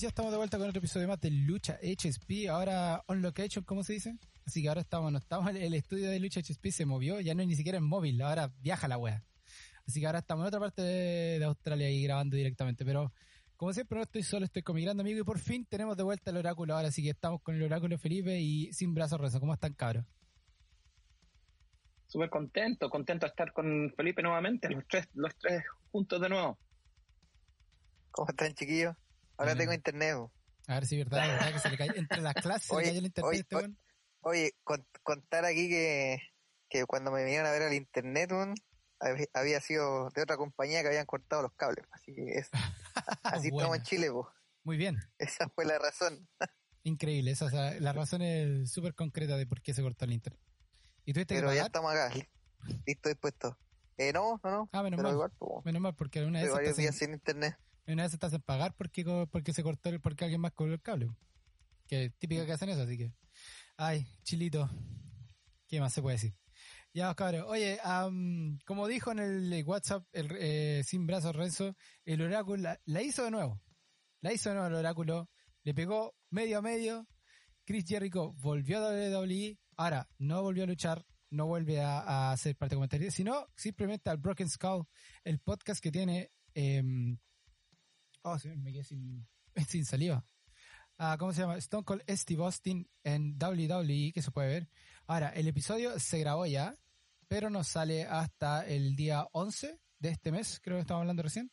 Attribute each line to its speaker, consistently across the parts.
Speaker 1: Ya estamos de vuelta con otro episodio más de Lucha HSP. Ahora on location, ¿cómo se dice? Así que ahora estamos, no estamos, el estudio de Lucha HSP se movió, ya no es ni siquiera en móvil, ahora viaja la wea. Así que ahora estamos en otra parte de, de Australia y grabando directamente, pero como siempre no estoy solo, estoy con mi gran amigo y por fin tenemos de vuelta el oráculo ahora, así que estamos con el oráculo Felipe y sin brazos rezo. ¿Cómo están cabros?
Speaker 2: Súper contento, contento de estar con Felipe nuevamente, los tres, los tres juntos de nuevo.
Speaker 3: ¿Cómo están chiquillos? Ahora tengo internet. bo.
Speaker 1: A ver si es verdad, verdad que se le cae entre las clases se le
Speaker 3: Oye,
Speaker 1: cayó el internet
Speaker 3: oye,
Speaker 1: este.
Speaker 3: Oye, con- contar aquí que, que cuando me vinieron a ver al internet, había sido de otra compañía que habían cortado los cables. Así que es, así estamos en Chile, po.
Speaker 1: Muy bien,
Speaker 3: Esa fue la razón.
Speaker 1: increíble, esa, esa- la razón es súper concreta de por qué se cortó el internet. ¿Y tuviste que
Speaker 3: Pero ya
Speaker 1: pagar?
Speaker 3: estamos acá, li- listo, dispuesto. Eh, no, no, no.
Speaker 1: Ah, menos
Speaker 3: pero
Speaker 1: mal.
Speaker 3: igual.
Speaker 1: Menos mal, porque una vez
Speaker 3: varios días sin internet.
Speaker 1: Una vez estás en pagar porque, porque se cortó el, porque alguien más cobró el cable. Que es típica que hacen eso, así que. Ay, chilito. ¿Qué más se puede decir? Ya, cabrón. Oye, am, como dijo en el WhatsApp, el, eh, sin brazos Renzo, el oráculo la, hizo de nuevo. La hizo de nuevo el oráculo. Le pegó medio a medio. Chris Jericho volvió a WWE. Ahora, no volvió a luchar. No vuelve a, hacer parte de comentarios. Sino simplemente al Broken Skull. El podcast que tiene... em, oh, sí, me quedé sin, sin saliva. Ah, ¿Cómo se llama? Stone Cold Steve Austin en WWE, que se puede ver. Ahora, el episodio se grabó ya, pero no sale hasta el día 11 de este mes, creo que estamos hablando recién.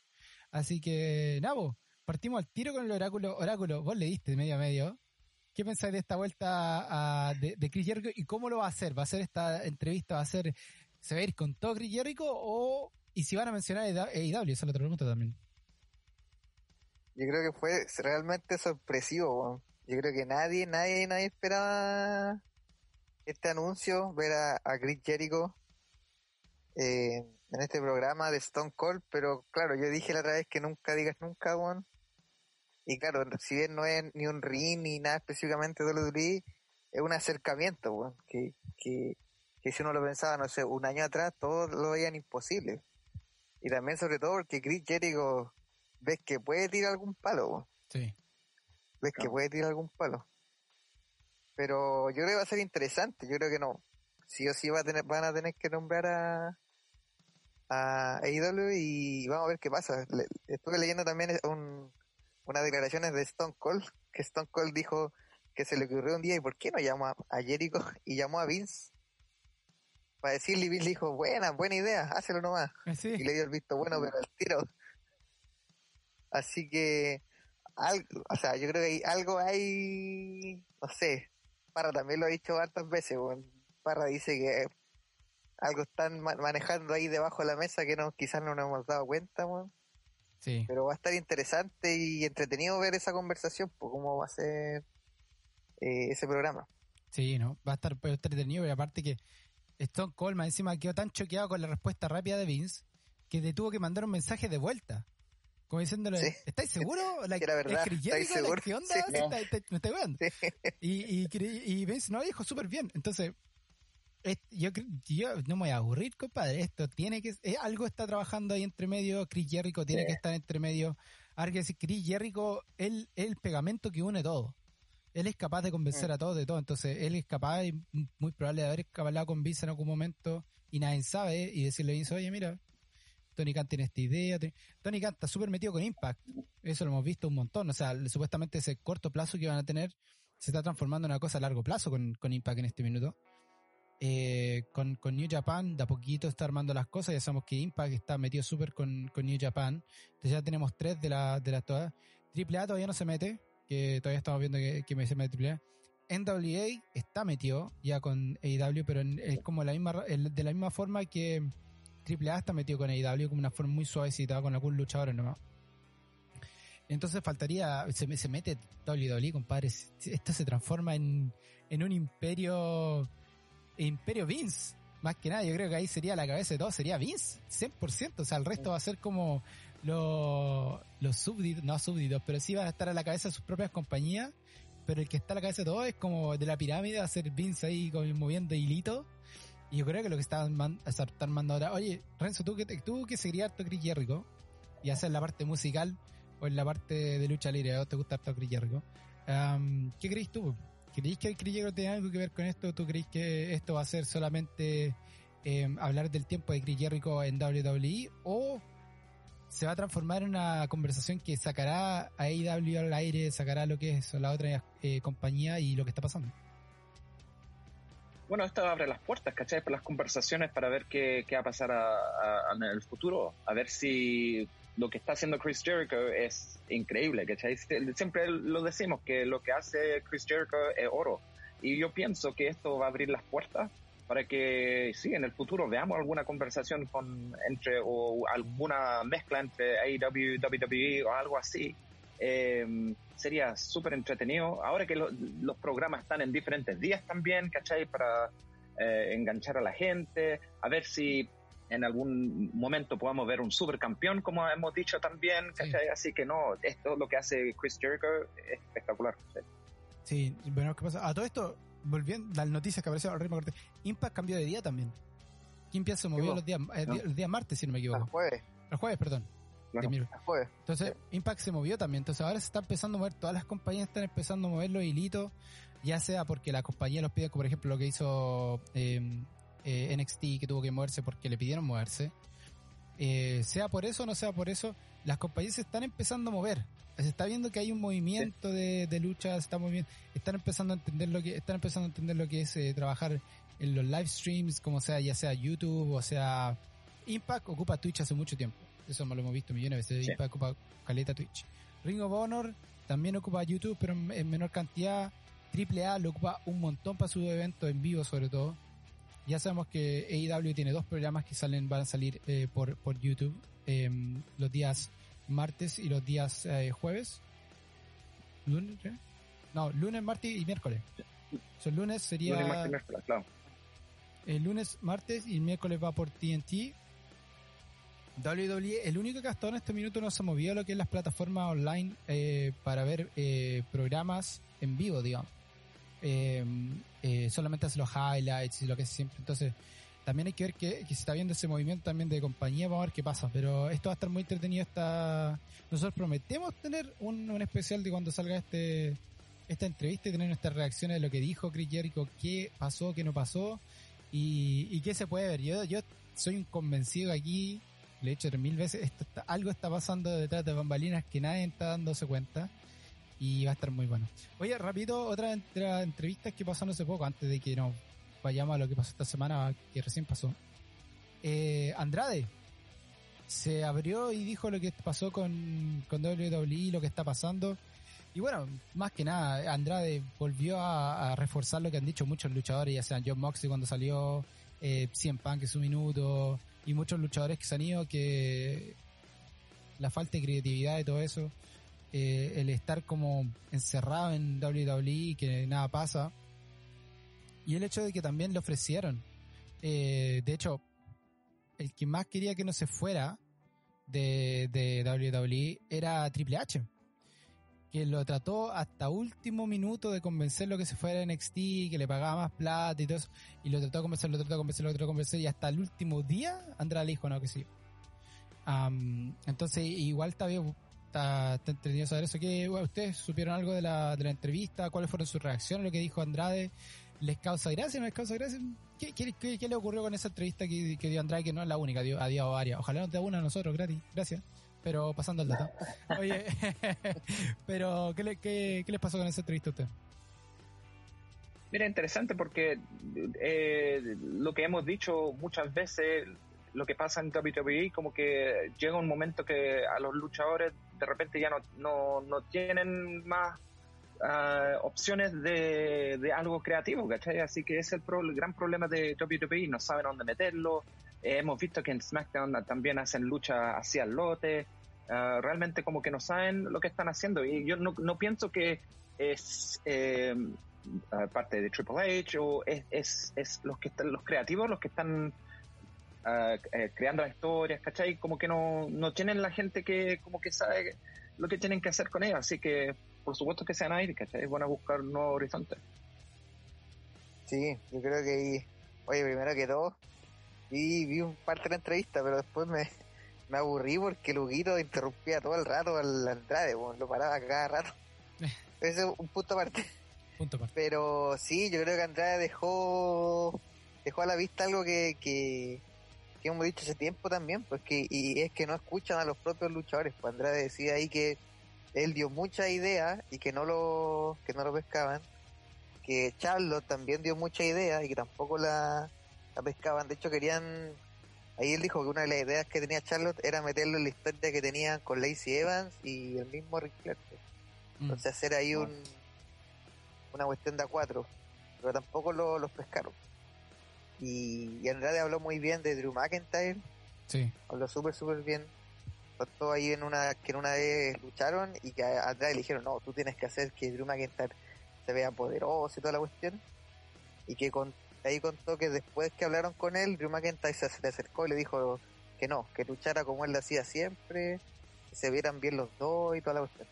Speaker 1: Así que, Nabo, partimos al tiro con el oráculo. Oráculo, vos le diste medio a medio. ¿Qué pensáis de esta vuelta de, de Chris Jericho y cómo lo va a hacer? ¿Va a ser esta entrevista? ¿Va a ser, se va a ir con todo Chris Jericho o, y si van a mencionar AEW? Esa es la otra pregunta también.
Speaker 3: Yo creo que fue realmente sorpresivo. Yo creo que nadie, nadie, nadie esperaba este anuncio, ver a, a Chris Jericho eh, en este programa de Stone Cold, pero claro, yo dije la otra vez que nunca digas nunca, weón. Y claro, si bien no es ni un ring ni nada específicamente de WWE, es un acercamiento, que, que, que si uno lo pensaba, no sé, un año atrás, todos lo veían imposible. Y también sobre todo porque Chris Jericho ves que puede tirar algún palo.
Speaker 1: Sí.
Speaker 3: ves que puede tirar algún palo. Pero yo creo que va a ser interesante, yo creo que no. Sí o sí va a tener, van a tener que nombrar a a AEW y vamos a ver qué pasa. Le- estuve leyendo también un, unas declaraciones de Stone Cold, que Stone Cold dijo que se le ocurrió un día y por qué no llamó a, a Jericho y llamó a Vince para decirle y Vince dijo, buena, buena idea, hácelo nomás
Speaker 1: Eh, Sí.
Speaker 3: y le dio el visto bueno, pero el tiro. Así que, algo, o sea, yo creo que hay, algo hay, no sé, Parra también lo ha dicho hartas veces, weón. Parra dice que algo están ma- manejando ahí debajo de la mesa que no quizás no nos hemos dado cuenta, weón.
Speaker 1: Sí.
Speaker 3: pero va a estar interesante y entretenido ver esa conversación, pues cómo va a ser eh, ese programa.
Speaker 1: Sí, ¿no? Va a estar entretenido, pero aparte que Stone Cold encima quedó tan choqueado con la respuesta rápida de Vince que le tuvo que mandar un mensaje de vuelta. Como diciéndole,
Speaker 3: Sí.
Speaker 1: ¿estáis seguros? Like,
Speaker 3: verdad,
Speaker 1: ¿es
Speaker 3: ¿estáis?
Speaker 1: Like? ¿Qué onda?
Speaker 3: Sí.
Speaker 1: Sí, está- está- me estáis.
Speaker 3: Sí.
Speaker 1: Y, y, y Vince no dijo súper bien. Entonces, es- yo, yo no me voy a aburrir, compadre. Esto tiene que... eh, algo está trabajando ahí entre medio. Chris Jericho tiene que estar entre medio. Ahora que decir, Chris Jericho, él es el pegamento que une todo. Él es capaz de convencer a todos de todo. Entonces, él es capaz, y muy probable, de haber hablado con Vince en algún momento y nadie sabe. Y decirle a Vince, oye, mira, Tony Khan tiene esta idea. Tony- Khan está súper metido con Impact. Eso lo hemos visto un montón. O sea, supuestamente ese corto plazo que van a tener se está transformando en una cosa a largo plazo con, con Impact en este minuto. Eh, con, New Japan, de a poquito está armando las cosas. Ya sabemos que Impact está metido súper con, con New Japan. Entonces ya tenemos tres de, la, de las todas. Triple A todavía no se mete, que todavía estamos viendo que, que me se mete Triple A. NWA está metido ya con AEW, pero es como la misma, de la misma forma que Triple A está metido con AEW, como una forma muy suavecita, con algún luchador nomás. Entonces faltaría, se, se mete WWE, compadre. Esto se transforma en, en un imperio, imperio Vince. Más que nada, yo creo que ahí sería la cabeza de todo, sería Vince, 100%. O sea, el resto va a ser como los, los súbditos, no súbditos, pero sí van a estar a la cabeza de sus propias compañías. Pero el que está a la cabeza de todo es como de la pirámide, va a ser Vince ahí moviendo hilito. Y yo creo que lo que estaban están mandando ahora, oye, Renzo, tú que, tú que seguirías harto Chris Jericho y hacer la parte musical, o en la parte de lucha libre? ¿O te gusta harto Chris Jericho? Am, ¿Qué crees tú? ¿Creéis que Chris Jericho tiene algo que ver con esto? ¿Tú crees que esto va a ser solamente eh, hablar del tiempo de Chris Jericho en WWE? ¿O se va a transformar en una conversación que sacará a AEW al aire, sacará lo que es la otra eh, compañía y lo que está pasando?
Speaker 2: Bueno, esto abre las puertas, ¿cachai? Para las conversaciones, para ver qué, qué va a pasar a- a- en el futuro. A ver si lo que está haciendo Chris Jericho es increíble, ¿cachai? Siempre lo decimos, que lo que hace Chris Jericho es oro. Y yo pienso que esto va a abrir las puertas para que, sí, en el futuro veamos alguna conversación con entre o alguna mezcla entre AEW, WWE o algo así. Eh, sería súper entretenido. Ahora que lo- los programas están en diferentes días también, ¿cachai? Para eh, enganchar a la gente, a ver si en algún momento podamos ver un supercampeón, como hemos dicho también, ¿cachai? Así que no, esto lo que hace Chris Jericho es espectacular. ¿cachai?
Speaker 1: Sí, bueno, ¿qué pasa? A todo esto, volviendo, las noticias que aparecieron arriba, corte, Impact cambió de día también. Impact se movió los días, eh,
Speaker 2: no.
Speaker 1: el día martes, si no me
Speaker 3: Al
Speaker 1: equivoco.
Speaker 3: jueves,
Speaker 1: El jueves, perdón.
Speaker 2: Claro.
Speaker 1: de. Entonces, Impact se movió también. Entonces, ahora se está empezando a mover, todas las compañías están empezando a mover los hilitos, ya sea porque la compañía los pide, como por ejemplo lo que hizo eh, eh, NXT, que tuvo que moverse porque le pidieron moverse. Eh, sea por eso o no sea por eso, las compañías se están empezando a mover. Se está viendo que hay un movimiento de, de lucha, se está moviendo, están empezando a entender lo que, están empezando a entender lo que es eh, trabajar en los live streams, como sea, ya sea YouTube o sea Impact ocupa Twitch hace mucho tiempo. Eso lo hemos visto millones de veces.
Speaker 2: Sí.
Speaker 1: Ocupa caleta Twitch. Ring of Honor también ocupa YouTube, pero en, en menor cantidad. Triple A lo ocupa un montón para sus eventos en vivo, sobre todo. Ya sabemos que AEW tiene dos programas que salen, van a salir eh, por, por YouTube em, los días martes y los días eh, jueves. ¿Lunes? No, lunes, martes y miércoles. So, el lunes sería
Speaker 2: Lunes, martes, miércoles, claro.
Speaker 1: el lunes, martes y miércoles va por TNT. WWE, el único que hasta ahora en este minuto no se movió lo que es las plataformas online eh, para ver eh, programas en vivo, digamos. Eh, eh, solamente hace los highlights y lo que es siempre. Entonces, también hay que ver que, que se está viendo ese movimiento también de compañía, vamos a ver qué pasa. Pero esto va a estar muy entretenido. Esta... Nosotros prometemos tener un, un especial de cuando salga este esta entrevista y tener nuestras reacciones de lo que dijo Chris Jericho, qué pasó, qué no pasó y, y qué se puede ver. Yo, yo soy un convencido aquí, lo he dicho mil veces, esto está- algo está pasando detrás de bambalinas que nadie está dándose cuenta y va a estar muy bueno. Oye, rápido, otra entrevistas que pasaron hace poco, antes de que nos vayamos a lo que pasó esta semana, que recién pasó. Eh, Andrade se abrió y dijo lo que pasó con, con WWE, lo que está pasando. Y bueno, más que nada, Andrade volvió a, a reforzar lo que han dicho muchos luchadores, ya sean John Moxley cuando salió, eh, CM Punk en su minuto, y muchos luchadores que se han ido, que la falta de creatividad y todo eso, eh, el estar como encerrado en WWE que nada pasa, y el hecho de que también le ofrecieron, eh, de hecho, el que más quería que no se fuera de, de WWE era Triple H que lo trató hasta último minuto de convencerlo que se fuera a NXT, que le pagaba más plata y todo eso, y lo trató de convencer, lo trató de convencer, lo trató de convencer, y hasta el último día Andrade le dijo no, que sí. Am, entonces, igual está bien, está, está entretenido saber eso. que ¿Ustedes supieron algo de la, de la entrevista? ¿Cuáles fueron sus reacciones lo que dijo Andrade? ¿Les causa gracia? ¿No les causa gracia? ¿Qué, qué, qué- qué le ocurrió con esa entrevista que, que dio Andrade, que no es la única, dio, ha dado varias? Ojalá nos dé una a nosotros, gratis, gracias. Pero pasando el dato. Oye, pero ¿qué, le- qué, qué les pasó con esa entrevista a usted?
Speaker 2: Mira, interesante porque eh, lo que hemos dicho muchas veces, lo que pasa en WWE, como que llega un momento que a los luchadores de repente ya no, no, no tienen más ah, opciones de, de algo creativo, ¿cachai? Así que ese es el, pro- el gran problema de WWE, no saben dónde meterlo. Eh, hemos visto que en SmackDown también hacen lucha hacia el lote. Ah, realmente como que no saben lo que están haciendo. Y yo no, no pienso que es... eh, parte de Triple H o es, es, es los que están los creativos los que están uh, creando las historias ¿cachai? como que no, no tienen la gente que como que sabe lo que tienen que hacer con ellos así que por supuesto que sean ahí ¿cachai? van a buscar un nuevo horizonte
Speaker 3: Sí, yo creo que oye, primero que todo, vi, vi un parte de la entrevista, pero después me, me aburrí porque Luguito interrumpía todo el rato al Andrade, weón, lo paraba cada rato. Ese es un punto aparte.
Speaker 1: Punto aparte.
Speaker 3: Pero sí, yo creo que Andrade dejó dejó a la vista algo que, que, que hemos dicho hace tiempo también, pues que, y es que no escuchan a los propios luchadores. Pues Andrade decía ahí que él dio muchas ideas y que no lo, que no lo pescaban. Que Charlotte también dio muchas ideas y que tampoco la, la pescaban. De hecho querían, ahí él dijo que una de las ideas que tenía Charlotte era meterlo en la historia que tenían con Lacey Evans y el mismo Rick Flair.
Speaker 1: Mm.
Speaker 3: Entonces hacer ahí un una cuestión de a cuatro, pero tampoco lo- los pescaron. Y, y Andrade habló muy bien de Drew McIntyre,
Speaker 1: Sí.
Speaker 3: habló súper, súper bien. Contó ahí en una, que en una vez lucharon y que a Andrade le dijeron, no, tú tienes que hacer que Drew McIntyre se vea poderoso y toda la cuestión. Y que con, ahí contó que después que hablaron con él, Drew McIntyre se, le acercó y le dijo que no, que luchara como él lo hacía siempre, que se vieran bien los dos y toda la cuestión.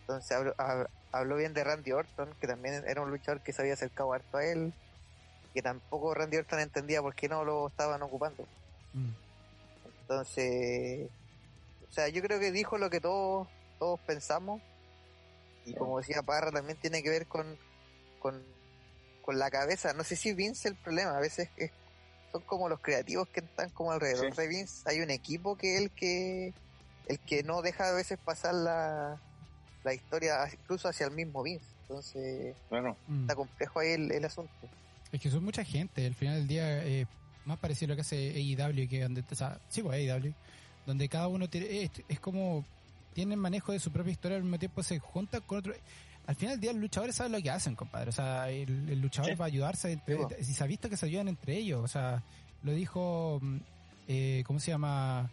Speaker 3: Entonces habló, hab- habló bien de Randy Orton, que también era un luchador que se había acercado harto a él, que tampoco Randy Orton entendía por qué no lo estaban ocupando.
Speaker 1: Mm.
Speaker 3: Entonces, o sea, yo creo que dijo lo que todos todos pensamos y como decía Parra también tiene que ver con con, con la cabeza. No sé si Vince es el problema, a veces es- son como los creativos que están como alrededor
Speaker 2: Sí.
Speaker 3: de Vince. Hay un equipo que es el que el que no deja a veces pasar la, la historia incluso hacia el mismo Vince. Entonces,
Speaker 2: Claro.
Speaker 1: Mm.
Speaker 3: está complejo ahí el, el asunto.
Speaker 1: Es que son mucha gente. Al final del día, eh, más parecido a lo que hace AEW, que donde, o sea, sí, pues AEW, donde cada uno tiene, es, es como tienen manejo de su propia historia, al mismo tiempo se juntan con otro. Al final del día, los luchadores saben lo que hacen, compadre. O sea, el, el luchador
Speaker 2: Sí.
Speaker 1: va a ayudarse. Entre,
Speaker 3: Sí, po.
Speaker 1: si se ha visto que se ayudan entre ellos. O sea, lo dijo, mm, eh, ¿cómo se llama?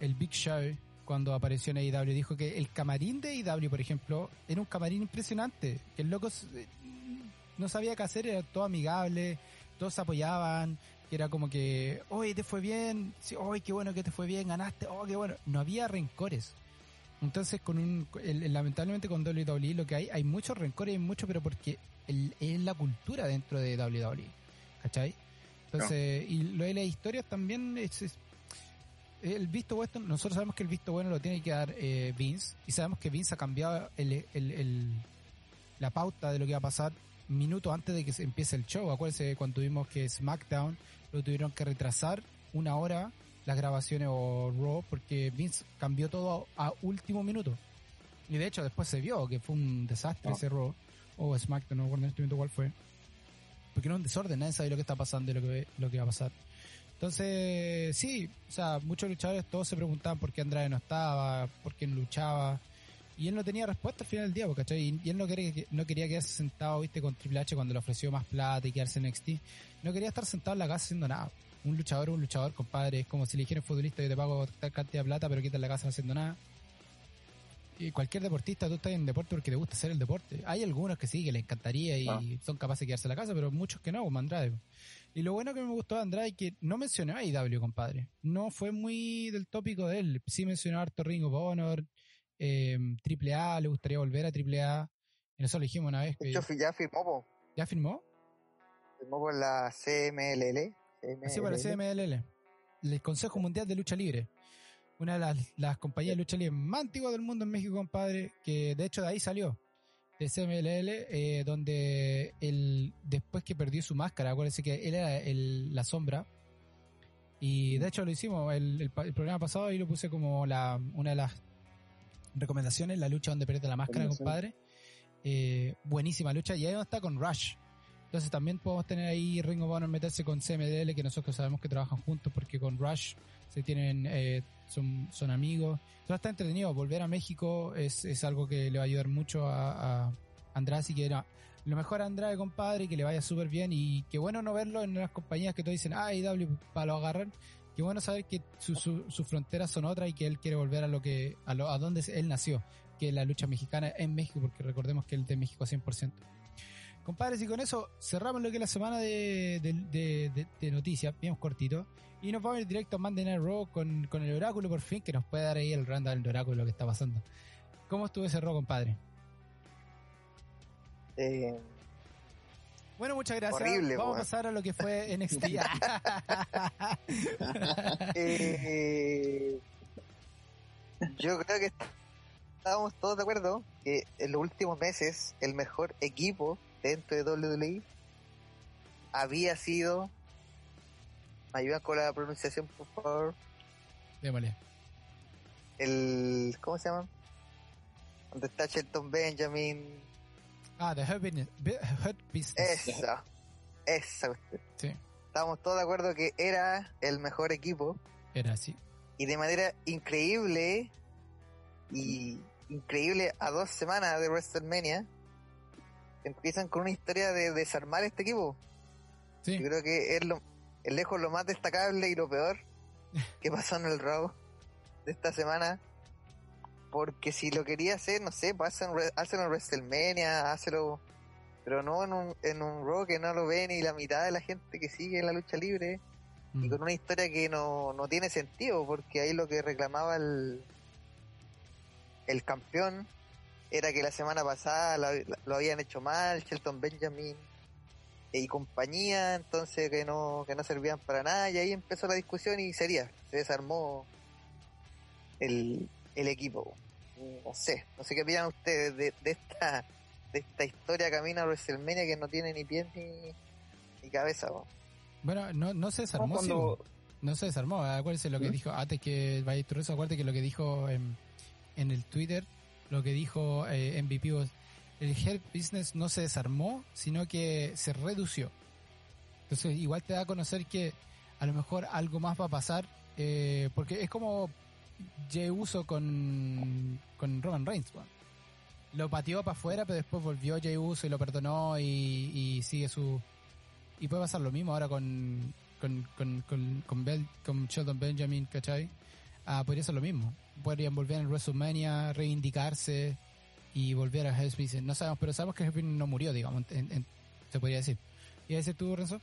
Speaker 1: El Big Show cuando apareció en AEW. Dijo que el camarín de AEW, por ejemplo, era un camarín impresionante. Que el loco eh, no sabía qué hacer, era todo amigable, todos se apoyaban, que era como que, oye, te fue bien, sí, oye, qué bueno que te fue bien, ganaste, oh, qué bueno. No había rencores. Entonces, con un, el- lamentablemente con WWE lo que hay, hay muchos rencores, hay mucho, pero porque el- es la cultura dentro de WWE, ¿cachai? Entonces, y lo de las historias también es, es- el visto bueno, nosotros sabemos que el visto bueno lo tiene que dar eh, Vince, y sabemos que Vince ha cambiado el, el- el- la pauta de lo que va a pasar minutos antes de que se empiece el show. Acuérdense cuando tuvimos que SmackDown lo tuvieron que retrasar una hora las grabaciones o Raw porque Vince cambió todo a, a último minuto. Y de hecho después se vio que fue un desastre
Speaker 2: No.
Speaker 1: ese Raw o SmackDown, no recuerdo en este momento cuál fue. Porque era un desorden, nadie sabe lo que está pasando y lo que, lo que va a pasar. Entonces, sí, o sea, muchos luchadores todos se preguntaban por qué Andrade no estaba, por qué no luchaba. Y él no tenía respuesta al final del día, porque, ¿cachai? Y, él no quería, que- no quería quedarse sentado, viste, con Triple H cuando le ofreció más plata y quedarse en NXT. No quería estar sentado en la casa haciendo nada. Un luchador es un luchador, compadre. Es como si le dijera a un futbolista, yo te pago tal cantidad de plata, pero quita en la casa no haciendo nada. Y cualquier deportista, tú estás en deporte porque te gusta hacer el deporte. Hay algunos que sí, que les encantaría y
Speaker 2: Ah.
Speaker 1: son capaces de quedarse en la casa, pero muchos que no, como Andrade. Y lo bueno que me gustó de Andrade es que no mencionó a IW, compadre. No fue muy del tópico de él. Sí mencionó a harto Ring of Honor, eh, Triple A, le gustaría volver a Triple A. Y nosotros le dijimos una vez que
Speaker 3: ya firmó,
Speaker 1: ya firmó.
Speaker 3: firmó con la CMLL.
Speaker 1: Así para el CMLL, el Consejo Mundial de Lucha Libre. Una de las, las compañías de lucha libre más antiguas del mundo en México, compadre, que de hecho de ahí salió, de CMLL, eh, donde él, después que perdió su máscara, acuérdense que él era el- la sombra, y de hecho lo hicimos, el, el programa pasado ahí lo puse como la, una de las recomendaciones, la lucha donde pierde la máscara, compadre. Eh, buenísima lucha, y ahí está con Rush. Entonces también podemos tener ahí Ring of meterse con CMDL, que nosotros sabemos que trabajan juntos porque con Rush se tienen, eh, son, son amigos. Entonces está entretenido. Volver a México es, es algo que le va a ayudar mucho a, a Andrade, así que era lo mejor a Andrade, compadre, que le vaya súper bien y qué bueno no verlo en las compañías que todos dicen, ah, IW para lo agarrar. Qué bueno saber que su- su- sus fronteras son otras y que él quiere volver a lo que, a, lo, a donde él nació, que es la lucha mexicana en México, porque recordemos que él es de México 100%. Compadres, y con eso cerramos lo que es la semana de, de, de- de- de noticias, bien cortito. Y nos vamos a ir directo a Monday Night Raw con, con el oráculo por fin, que nos puede dar ahí el rundown del oráculo lo que está pasando. ¿Cómo estuvo ese Raw, compadre?
Speaker 3: Eh,
Speaker 1: Bueno, muchas gracias.
Speaker 3: Horrible,
Speaker 1: Vamos a pasar a lo que fue NXT.
Speaker 3: Eh, yo creo que estábamos todos de acuerdo que en los últimos meses el mejor equipo dentro de WWE había sido. ¿Me ayudan con la pronunciación, por favor?
Speaker 1: Démosle.
Speaker 3: El. ¿Cómo se llama? Donde está Shelton Benjamin.
Speaker 1: Ah, The Hurt Business. Hurt Business.
Speaker 3: Esa. Esa.
Speaker 1: Sí,
Speaker 3: Estábamos todos de acuerdo que era el mejor equipo.
Speaker 1: era así.
Speaker 3: y de manera increíble y increíble a dos semanas de WrestleMania empiezan con una historia de desarmar este equipo.
Speaker 1: Sí,
Speaker 3: Yo creo que es lo es lejos lo más destacable y lo peor que pasó en el Raw de esta semana. Porque si lo quería hacer, no sé, pues hacen- en WrestleMania, hazlo, pero no en un, en un Raw que no lo ve ni la mitad de la gente que sigue la lucha libre y
Speaker 1: Mm.
Speaker 3: con una historia que no, no tiene sentido, porque ahí lo que reclamaba el, el campeón era que la semana pasada la- la- lo habían hecho mal, Shelton Benjamin y compañía, entonces que no, que no servían para nada, y ahí empezó la discusión y sería, se desarmó el, el equipo. No sé, no sé qué opinan ustedes de, de esta de esta historia camino a WrestleMania que no tiene ni pies ni, ni cabeza.
Speaker 1: Bueno, no, no se desarmó, sí,
Speaker 2: Cuando-
Speaker 1: bo. no se desarmó. Acuérdense lo que
Speaker 2: ¿Mm?
Speaker 1: dijo, antes que vaya eso, acuérdate que lo que dijo en, en el Twitter, lo que dijo eh, MVP el Help Business no se desarmó, sino que se redució. Entonces, igual te da a conocer que a lo mejor algo más va a pasar, eh, porque es como Jey Uso con, con Roman Reigns, weón. Lo pateó para afuera, pero después volvió Jey Uso y lo perdonó y, y sigue su... Y puede pasar lo mismo ahora con con, con, con, con, con Sheldon Benjamin, ¿cachai? Ah, podría ser lo mismo. Podrían volver en WrestleMania, reivindicarse y volver a Hell's Business. No sabemos, pero sabemos que Hell's no murió, digamos, en- en- se podría decir. ¿Y a decir tú, Renzo?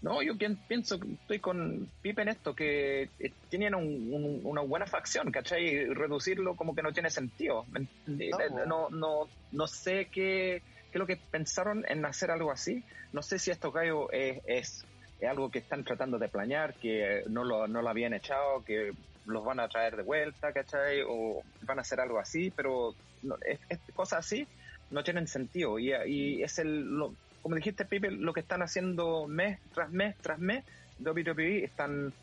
Speaker 2: No, yo pien- pienso, que estoy con Pipe en esto, que eh, tenían un- un- una buena facción, ¿cachai? Y reducirlo como que no tiene sentido. Eh. No, no, no sé qué, qué es lo que pensaron en hacer algo así. No sé si esto gallos es, es, es algo que están tratando de planear, que no lo, no lo habían echado, que los van a traer de vuelta, ¿cachai? O van a hacer algo así, pero no, es, es- cosas así no tienen sentido. Y, y es el, lo- como dijiste, Pipe, lo que están haciendo mes tras mes tras mes, WWE están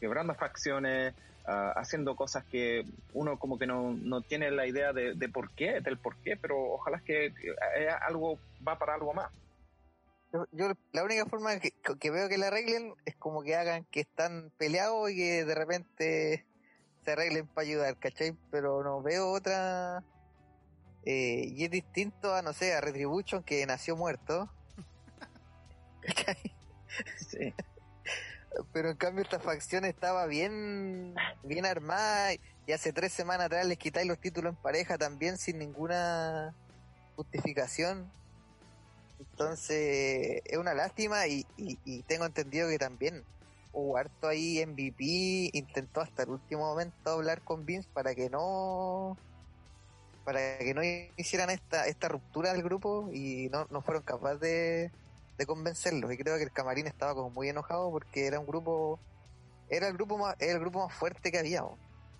Speaker 2: quebrando facciones, ah, haciendo cosas que uno como que no, no tiene la idea de, de por qué, del por qué, pero ojalá es que eh, algo va para algo más.
Speaker 3: Yo, yo la única forma que, que veo que la arreglen es como que hagan que están peleados y que de repente se arreglen para ayudar, ¿cachai? Pero no veo otra... eh, y es distinto a, no sé, a Retribution que nació muerto. ¿Cachai?
Speaker 2: Sí.
Speaker 3: Pero en cambio esta facción estaba bien, bien armada y hace tres semanas atrás les quitáis los títulos en pareja también sin ninguna justificación. Entonces es una lástima y, y, y tengo entendido que también hubo harto ahí MVP, intentó hasta el último momento hablar con Vince para que no para que no hicieran esta, esta ruptura del grupo y no, no fueron capaces de, de convencerlos y creo que el camarín estaba como muy enojado porque era un grupo era el grupo más era el grupo más fuerte que había ¿no?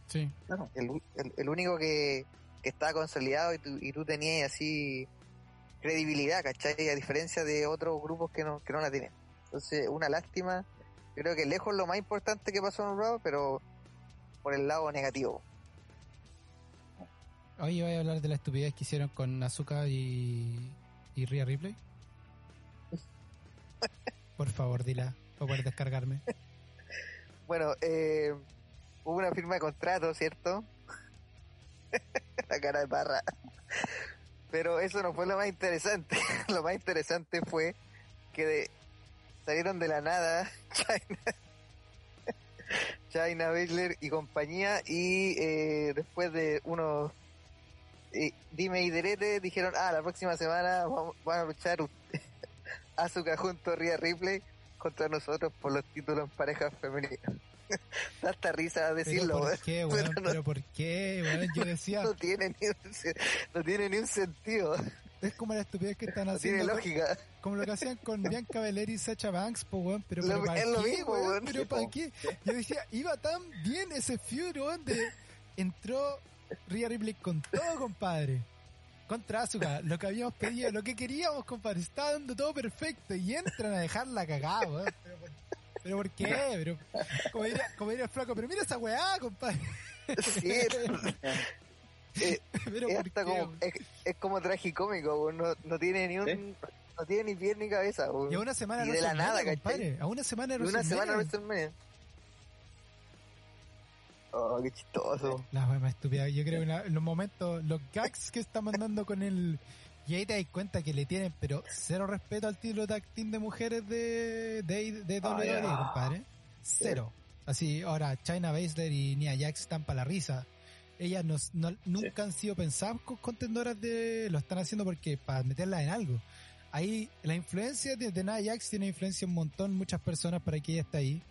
Speaker 1: Sí.
Speaker 3: el, el- el único que, que estaba consolidado y tú, y tú tenías así credibilidad ¿cachai? a diferencia de otros grupos que no, que no la tienen entonces una lástima creo que lejos lo más importante que pasó en Raw pero por el lado negativo
Speaker 1: Hoy voy a hablar de la estupidez que hicieron con Azuka y, y Rhea Ripley. Por favor, dila, para poder descargarme.
Speaker 3: Bueno, eh, hubo una firma de contrato, ¿cierto? la cara de parra. Pero eso no fue lo más interesante. lo más interesante fue que salieron de la nada China, China y compañía y eh, después de unos eh, dime y derete dijeron, ah, la próxima semana vamos, van a luchar Asuka junto a Rhea Ripley contra nosotros por los títulos en parejas femeninas. da hasta risa decirlo,
Speaker 1: ¿Pero por qué, weón?
Speaker 3: Pero no-
Speaker 1: ¿Pero por qué, weón? Yo decía,
Speaker 3: no tiene ni un, no tiene ni un sentido.
Speaker 1: es como la estupidez que están
Speaker 3: No tiene
Speaker 1: haciendo.
Speaker 3: lógica.
Speaker 1: Como lo que hacían con Bianca Belair y Sacha Banks, po, weón. Pero,
Speaker 3: Lo-
Speaker 1: pero ¿para
Speaker 3: es lo mismo,
Speaker 1: weón?
Speaker 3: weón.
Speaker 1: Pero ¿para qué? Yo decía, iba tan bien ese feud, weón, de... Entró Rhea Ripley con todo, compadre. Contra Asuka, lo que habíamos pedido, lo que queríamos, compadre. Está dando todo perfecto y entran a dejarla cagada, weón. Pero, pero ¿por qué? Pero, como diría, como diría el flaco, pero mira esa weá, compadre.
Speaker 3: Sí, eh,
Speaker 1: pero
Speaker 3: es,
Speaker 1: ¿por
Speaker 3: hasta
Speaker 1: qué,
Speaker 3: como, es, es como tragicómico, weón. no, no tiene ni un,
Speaker 2: Sí.
Speaker 3: no tiene ni pie ni cabeza, weón.
Speaker 1: Y a una semana
Speaker 3: y de la nada, ¿cachai?
Speaker 1: compadre. A una semana de
Speaker 3: una semana.
Speaker 1: WrestleMania.
Speaker 3: Oh, qué chistoso.
Speaker 1: La más estúpida. Yo creo que la- los momentos, los gags que está mandando con el. Y ahí te das cuenta que le tienen, pero cero respeto al título tag team de mujeres de, de, de
Speaker 2: Ah,
Speaker 1: WWE,
Speaker 2: ya.
Speaker 1: compadre. Cero. Así, ahora, China Baszler y Nia Jax están para la risa. Ellas no, no- nunca han sido pensadas con contendoras de. Lo están haciendo porque para meterlas en algo. Ahí, la influencia de, de Nia Jax tiene influencia un montón, muchas personas para que ella esté ahí.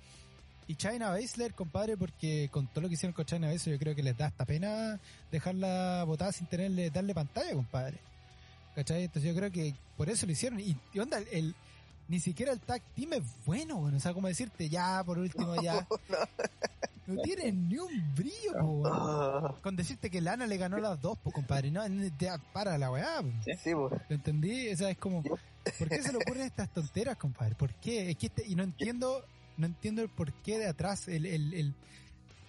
Speaker 1: Y China Baszler, compadre, porque con todo lo que hicieron con China Baszler, yo creo que les da hasta pena dejarla botada sin tenerle, darle pantalla, compadre. ¿Cachai? Entonces yo creo que por eso lo hicieron. Y, y onda, el, el- ni siquiera el tag team es bueno, bueno. O sea, como decirte, ya, por último, ya. No tiene ni un brillo, po, weón.
Speaker 3: Ah,
Speaker 1: Con decirte que Lana le ganó las dos, pues, compadre. No, ya, para la weá,
Speaker 3: sí, pues.
Speaker 1: ¿Lo entendí? O sea, es como, ¿por qué se le ocurren estas tonteras, compadre? ¿Por qué? Es que este- y no entiendo, no entiendo el porqué de atrás, el, el, el,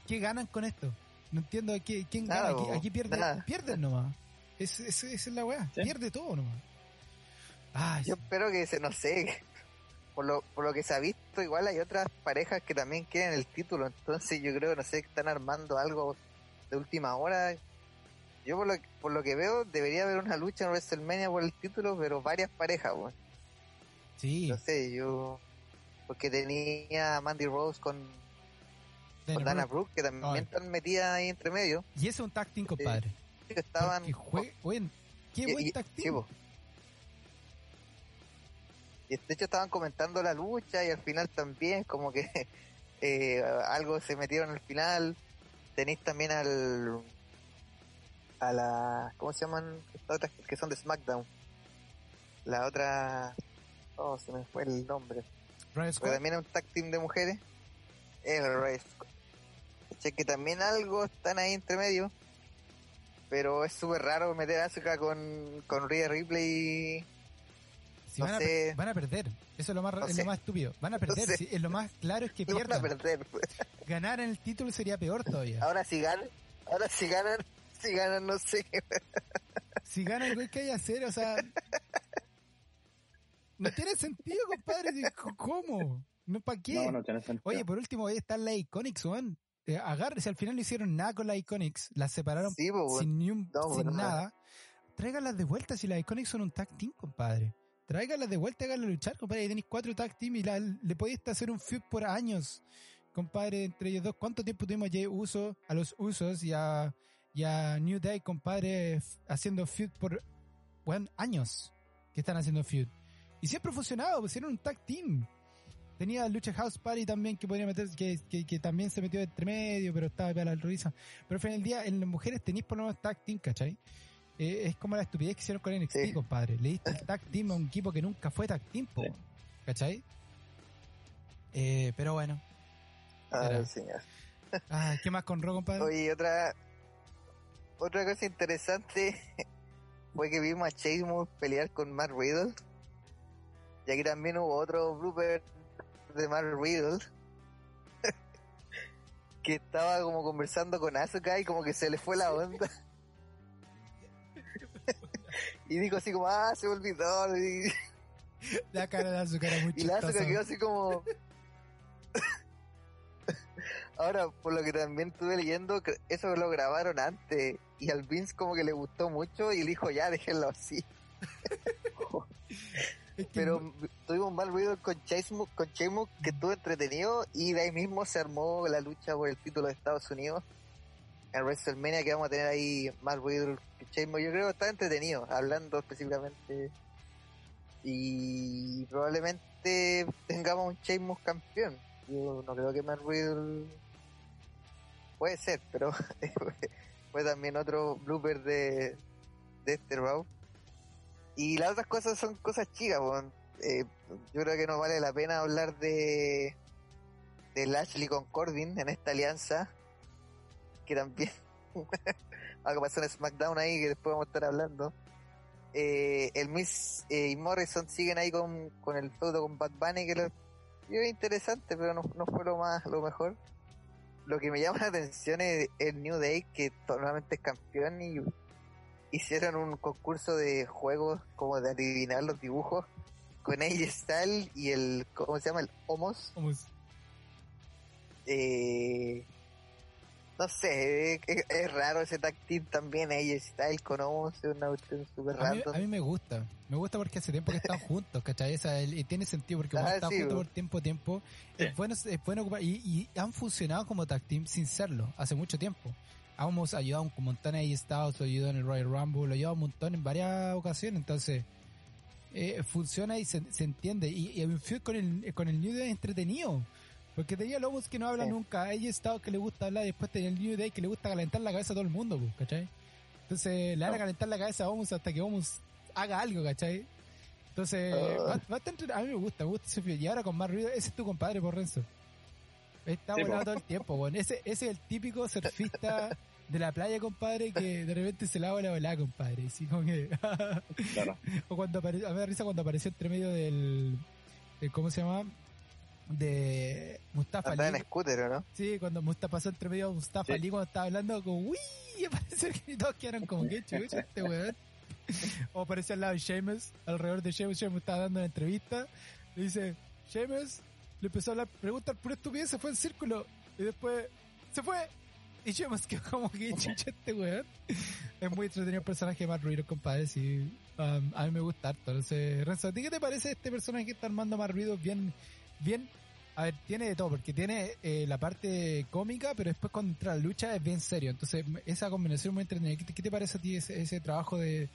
Speaker 1: ¿qué ganan con esto? No entiendo quién
Speaker 3: Nada,
Speaker 1: gana, aquí, aquí pierden,
Speaker 3: nada.
Speaker 1: pierden nomás. Es, es, la weá,
Speaker 2: Sí.
Speaker 1: pierde todo nomás. Ay,
Speaker 3: Yo espero que se, no sé, por lo, por lo que se ha visto, igual hay otras parejas que también quieren el título, entonces yo creo, no sé, que están armando algo de última hora. Yo por lo, por lo que veo, debería haber una lucha en WrestleMania por el título, pero varias parejas, weón.
Speaker 1: sí,
Speaker 3: No sé, yo... Porque tenía a Mandy Rose con,
Speaker 1: Dana
Speaker 3: con Dana
Speaker 1: Brooke.
Speaker 3: Brooke, que también están metidas ahí entre medio.
Speaker 1: y es un tag team, compadre.
Speaker 3: Que Estaban...
Speaker 1: Jue- qué
Speaker 3: y-
Speaker 1: buen
Speaker 3: y- de hecho estaban comentando la lucha y al final también como que eh, algo se metieron al final. Tenéis también al a la ¿cómo se llaman? Estas otras que son de SmackDown. La otra oh se me fue el nombre. Pero también es un tag team de mujeres. El Riot Squad. Che, que también algo están ahí entre medio. Pero es súper raro meter a Asuka con, con Rhea Ripley.
Speaker 1: Si
Speaker 3: no
Speaker 1: van, a,
Speaker 3: sé.
Speaker 1: van a perder. Eso es lo más,
Speaker 3: No
Speaker 1: es
Speaker 3: sé.
Speaker 1: lo más estúpido. Van a perder. es lo más claro es que
Speaker 3: Lo van a
Speaker 1: pierdan.
Speaker 3: perder. pues.
Speaker 1: Ganar en el título sería peor todavía.
Speaker 3: Ahora si ganan, ahora si ganan, si ganan, no sé.
Speaker 1: Si gana el güey que hay que hacer, o sea. No tiene sentido, compadre. ¿Cómo? ¿No para qué?
Speaker 2: No, no tiene sentido.
Speaker 1: Oye, por último, ahí está la Iconics, weón. Eh, agárrese, al final no hicieron nada con la Iconics. Las separaron
Speaker 3: Sí, pues, bueno.
Speaker 1: sin ni un,
Speaker 3: No,
Speaker 1: sin
Speaker 3: bueno,
Speaker 1: nada. Tráiganlas de vuelta si las Iconics son un tag team, compadre. Tráiganlas de vuelta, háganlas luchar, compadre. Ahí tenéis cuatro tag team y la- le podéis hacer un feud por años, compadre, entre ellos dos. ¿Cuánto tiempo tuvimos uso a los usos y a, y a New Day, compadre, haciendo feud por weón, años que están haciendo feud? Y siempre ha funcionado, pues eran un tag team. Tenía Lucha House Party también que podría meter, que, que, que también se metió entre medio, pero estaba para la risa. Pero al final del día, en las mujeres tenéis por lo menos tag team, ¿cachai? Eh, es como la estupidez que hicieron con NXT,
Speaker 3: Sí.
Speaker 1: compadre. Le diste el tag team a un equipo que nunca fue tag team, po,
Speaker 2: Sí.
Speaker 1: ¿cachai? Eh, pero bueno. Será.
Speaker 3: señor.
Speaker 1: Ah, ¿Qué más con Ro, compadre?
Speaker 3: Oye, otra, otra cosa interesante fue que vimos a Chase Moore pelear con Matt Riddle. Y aquí también hubo otro blooper de Matt Riddle. que estaba como conversando con Asuka y como que se le fue la onda. y dijo así como, ah, se olvidó. Y,
Speaker 1: La cara de azúcar era muy
Speaker 3: y la Asuka quedó así como... Ahora, por lo que también estuve leyendo, eso lo grabaron antes y al Vince como que le gustó mucho y le dijo, ya, déjenlo así.
Speaker 1: Es que
Speaker 3: Pero tuvimos un mal ruido con Chase Mo- con que estuvo entretenido y de ahí mismo se armó la lucha por el título de Estados Unidos en WrestleMania que vamos a tener ahí más ruido que Sheamus. Yo creo que está entretenido, hablando específicamente. Y probablemente tengamos un Sheamus campeón. Yo no creo que Matt Riddle puede ser, pero fue también otro blooper de, de este Raw. Y las otras cosas son cosas chicas. Eh, yo creo que no vale la pena hablar de de Lashley con Corbin en esta alianza que también algo pasó en SmackDown ahí que después vamos a estar hablando eh, el Miss eh, y Morrison siguen ahí con, con el feudo con Bad Bunny que lo es interesante pero no, no fue lo más lo mejor lo que me llama la atención es el New Day que normalmente es campeón y hicieron un concurso de juegos como de adivinar los dibujos con AJ Styles y el ¿cómo se llama? el Homos
Speaker 1: Homos
Speaker 3: eh, no sé, es, raro ese tag team también, ella Style con Omos, es una cuestión súper
Speaker 1: raro. A, mí me gusta, me gusta porque hace tiempo que están juntos, ¿cachai? y tiene sentido porque ah, están juntos por tiempo a tiempo, es bueno, es bueno ocupar, y, han funcionado como tag team sin serlo, hace mucho tiempo. Hemos ayudado un montón ahí Estados, ayudó en el Royal Rumble, lo ayudado un montón en varias ocasiones, entonces eh, funciona y se, entiende. Y, y con el, con el New Day entretenido porque tenía lobos que no hablan nunca. Hay estado que le gusta hablar y después tenía el New Day que le gusta calentar la cabeza a todo el mundo, pues, ¿cachai? Entonces le van a calentar la cabeza a Omus hasta que Omus haga algo, ¿cachai? Entonces, ah. a mí me gusta, me gusta ese Y ahora con más ruido, ese es tu compadre, por Renzo. Está volando todo el tiempo, bueno. Ese, ese es el típico surfista de la playa, compadre, que de repente se lava la ola, compadre. Así como que... claro. o cuando apareció, a mí me da risa cuando apareció entre medio del, del ¿cómo se llama? de Mustafa
Speaker 3: Ali. en scooter, ¿no?
Speaker 1: Sí, cuando Mustafa pasó entre medio Mustafa Ali cuando estaba hablando como uy, parece que todos quedaron como que chucha este weón. o apareció al lado de Sheamus, alrededor de Sheamus, Sheamus estaba dando una entrevista, le dice, Sheamus, le empezó a hablar, preguntar por estupidez, se fue en círculo, y después se fue, y Sheamus quedó como que chucha este weón. es muy entretenido el personaje de Matt Ruido, compadre, sí. Um, a mí me gusta harto. Entonces, Renzo, ¿a ti qué te parece este personaje que está armando más ruido bien, bien a ver, tiene de todo, porque tiene eh, la parte cómica, pero después contra la lucha es bien serio. Entonces, esa combinación muy entretenida. ¿Qué te, parece a ti ese, trabajo de,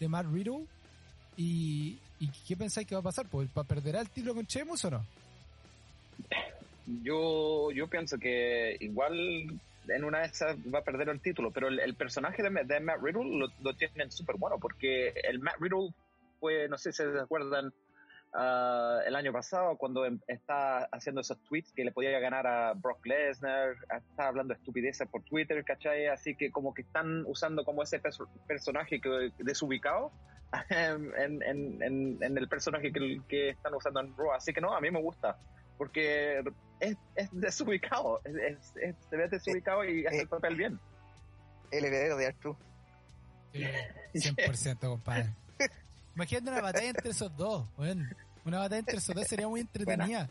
Speaker 1: de Matt Riddle? ¿Y, qué pensáis que va a pasar? ¿Pues, ¿Perderá el título con Chemus o no?
Speaker 2: Yo, yo pienso que igual en una de esas va a perder el título, pero el, personaje de, Matt Riddle lo, tienen súper bueno, porque el Matt Riddle fue, no sé si se acuerdan, Ah, el año pasado cuando em, está haciendo esos tweets que le podía ganar a Brock Lesnar, está hablando estupideces por Twitter, ¿cachai? Así que como que están usando como ese personaje que, desubicado en, el personaje que, que, están usando en Raw. Así que no, a mí me gusta, porque es, es desubicado, es, se ve desubicado y hace el papel bien.
Speaker 3: El heredero de Arturo.
Speaker 1: 100% compadre. Imagínate una batalla entre esos dos, bueno. Una batalla entre esos dos sería muy entretenida.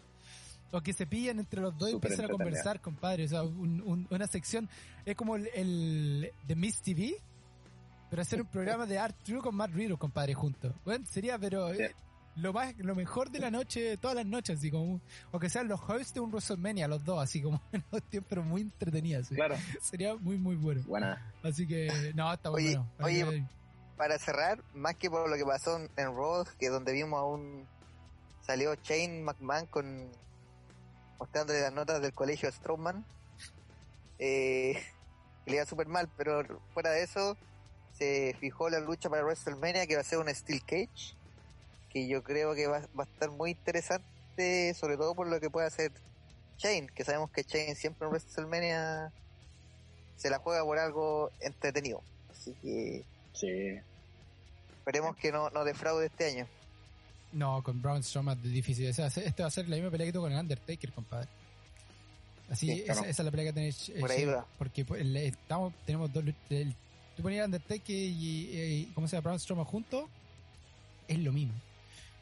Speaker 1: O que se pillen entre los dos y empiecen a conversar, compadre. O sea, una sección. Es como el, el de Miss TV, pero hacer un programa de Art True con Matt Riddle, compadre, juntos. Bueno, sería, pero. Eh, lo más lo mejor de la noche, todas las noches, así como, o que sean los hosts de un WrestleMania, los dos, así como en los tiempos, pero muy entretenidas. Claro. Sería muy, muy bueno.
Speaker 2: Buena.
Speaker 1: Así que, no, está bueno.
Speaker 3: Oye, para cerrar, más que por lo que pasó en Raw, que donde vimos a un salió Shane McMahon con mostrándole las notas del colegio Strowman. Eh, le iba súper mal, pero fuera de eso, se fijó la lucha para WrestleMania que va a ser un Steel Cage, que yo creo que va, va a estar muy interesante, sobre todo por lo que puede hacer Shane, que sabemos que Shane siempre en WrestleMania se la juega por algo entretenido. Así que.
Speaker 2: Sí.
Speaker 3: Esperemos que no, no defraude este año.
Speaker 1: No, con Braun Strowman es difícil. este va a ser la misma pelea que tuvo con el Undertaker, compadre. Así, esa, es la pelea que tenéis.
Speaker 3: Por ahí va.
Speaker 1: Porque pues, estamos, tenemos dos el, Tú ponías Undertaker y, ¿cómo se llama? Braun Strowman juntos. Es lo mismo.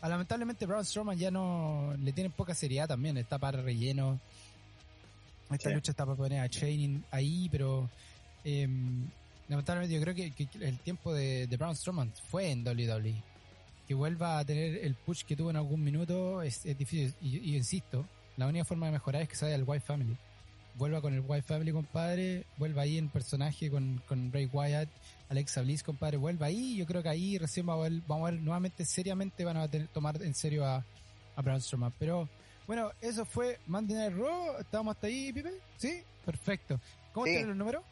Speaker 1: Ah, lamentablemente Braun Strowman ya no le tiene poca seriedad también. Está para relleno. Esta lucha está para poner a Training ahí, pero em, lamentablemente yo creo que, el tiempo de, de Braun Strowman fue en WWE que vuelva a tener el push que tuvo en algún minuto es, difícil. Y, insisto, la única forma de mejorar es que salga el White Family. Vuelva con el White Family, compadre. Vuelva ahí en personaje con, con Ray Wyatt, Alexa Bliss, compadre. Vuelva ahí. Yo creo que ahí recién vamos a ver, vamos a ver nuevamente, seriamente van a tomar en serio a, a Braun Strowman. Pero bueno, eso fue Monday Night Raw. ¿Estábamos hasta ahí, Pipe? ¿Sí? Perfecto. ¿Cómo están los números?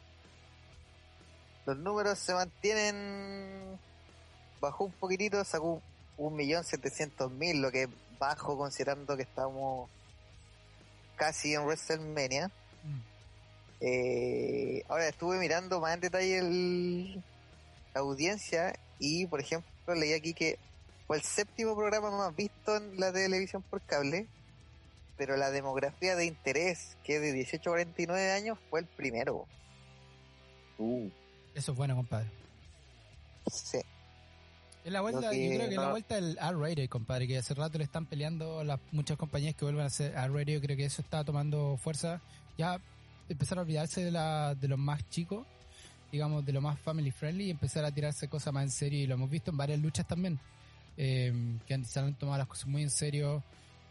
Speaker 3: Los números se mantienen bajó un poquitito, sacó un millón setecientos mil, lo que es bajo considerando que estamos casi en WrestleMania. Eh, ahora estuve mirando más en detalle el, la audiencia y, por ejemplo, leí aquí que fue el séptimo programa más visto en la televisión por cable, pero la demografía de interés, que es de 18 a 49 años, fue el primero.
Speaker 2: Uh,
Speaker 1: Eso es bueno, compadre.
Speaker 3: Sí.
Speaker 1: Es la vuelta,
Speaker 3: que-
Speaker 1: yo creo que es la
Speaker 3: no.
Speaker 1: vuelta del R-rated, compadre, que hace rato le están peleando las muchas compañías que vuelvan a hacer R-rated, yo creo que eso está tomando fuerza. Ya empezar a olvidarse de, la, de los más chicos, digamos, de lo más family friendly y empezar a tirarse cosas más en serio y lo hemos visto en varias luchas también, eh, que han, se han tomado las cosas muy en serio,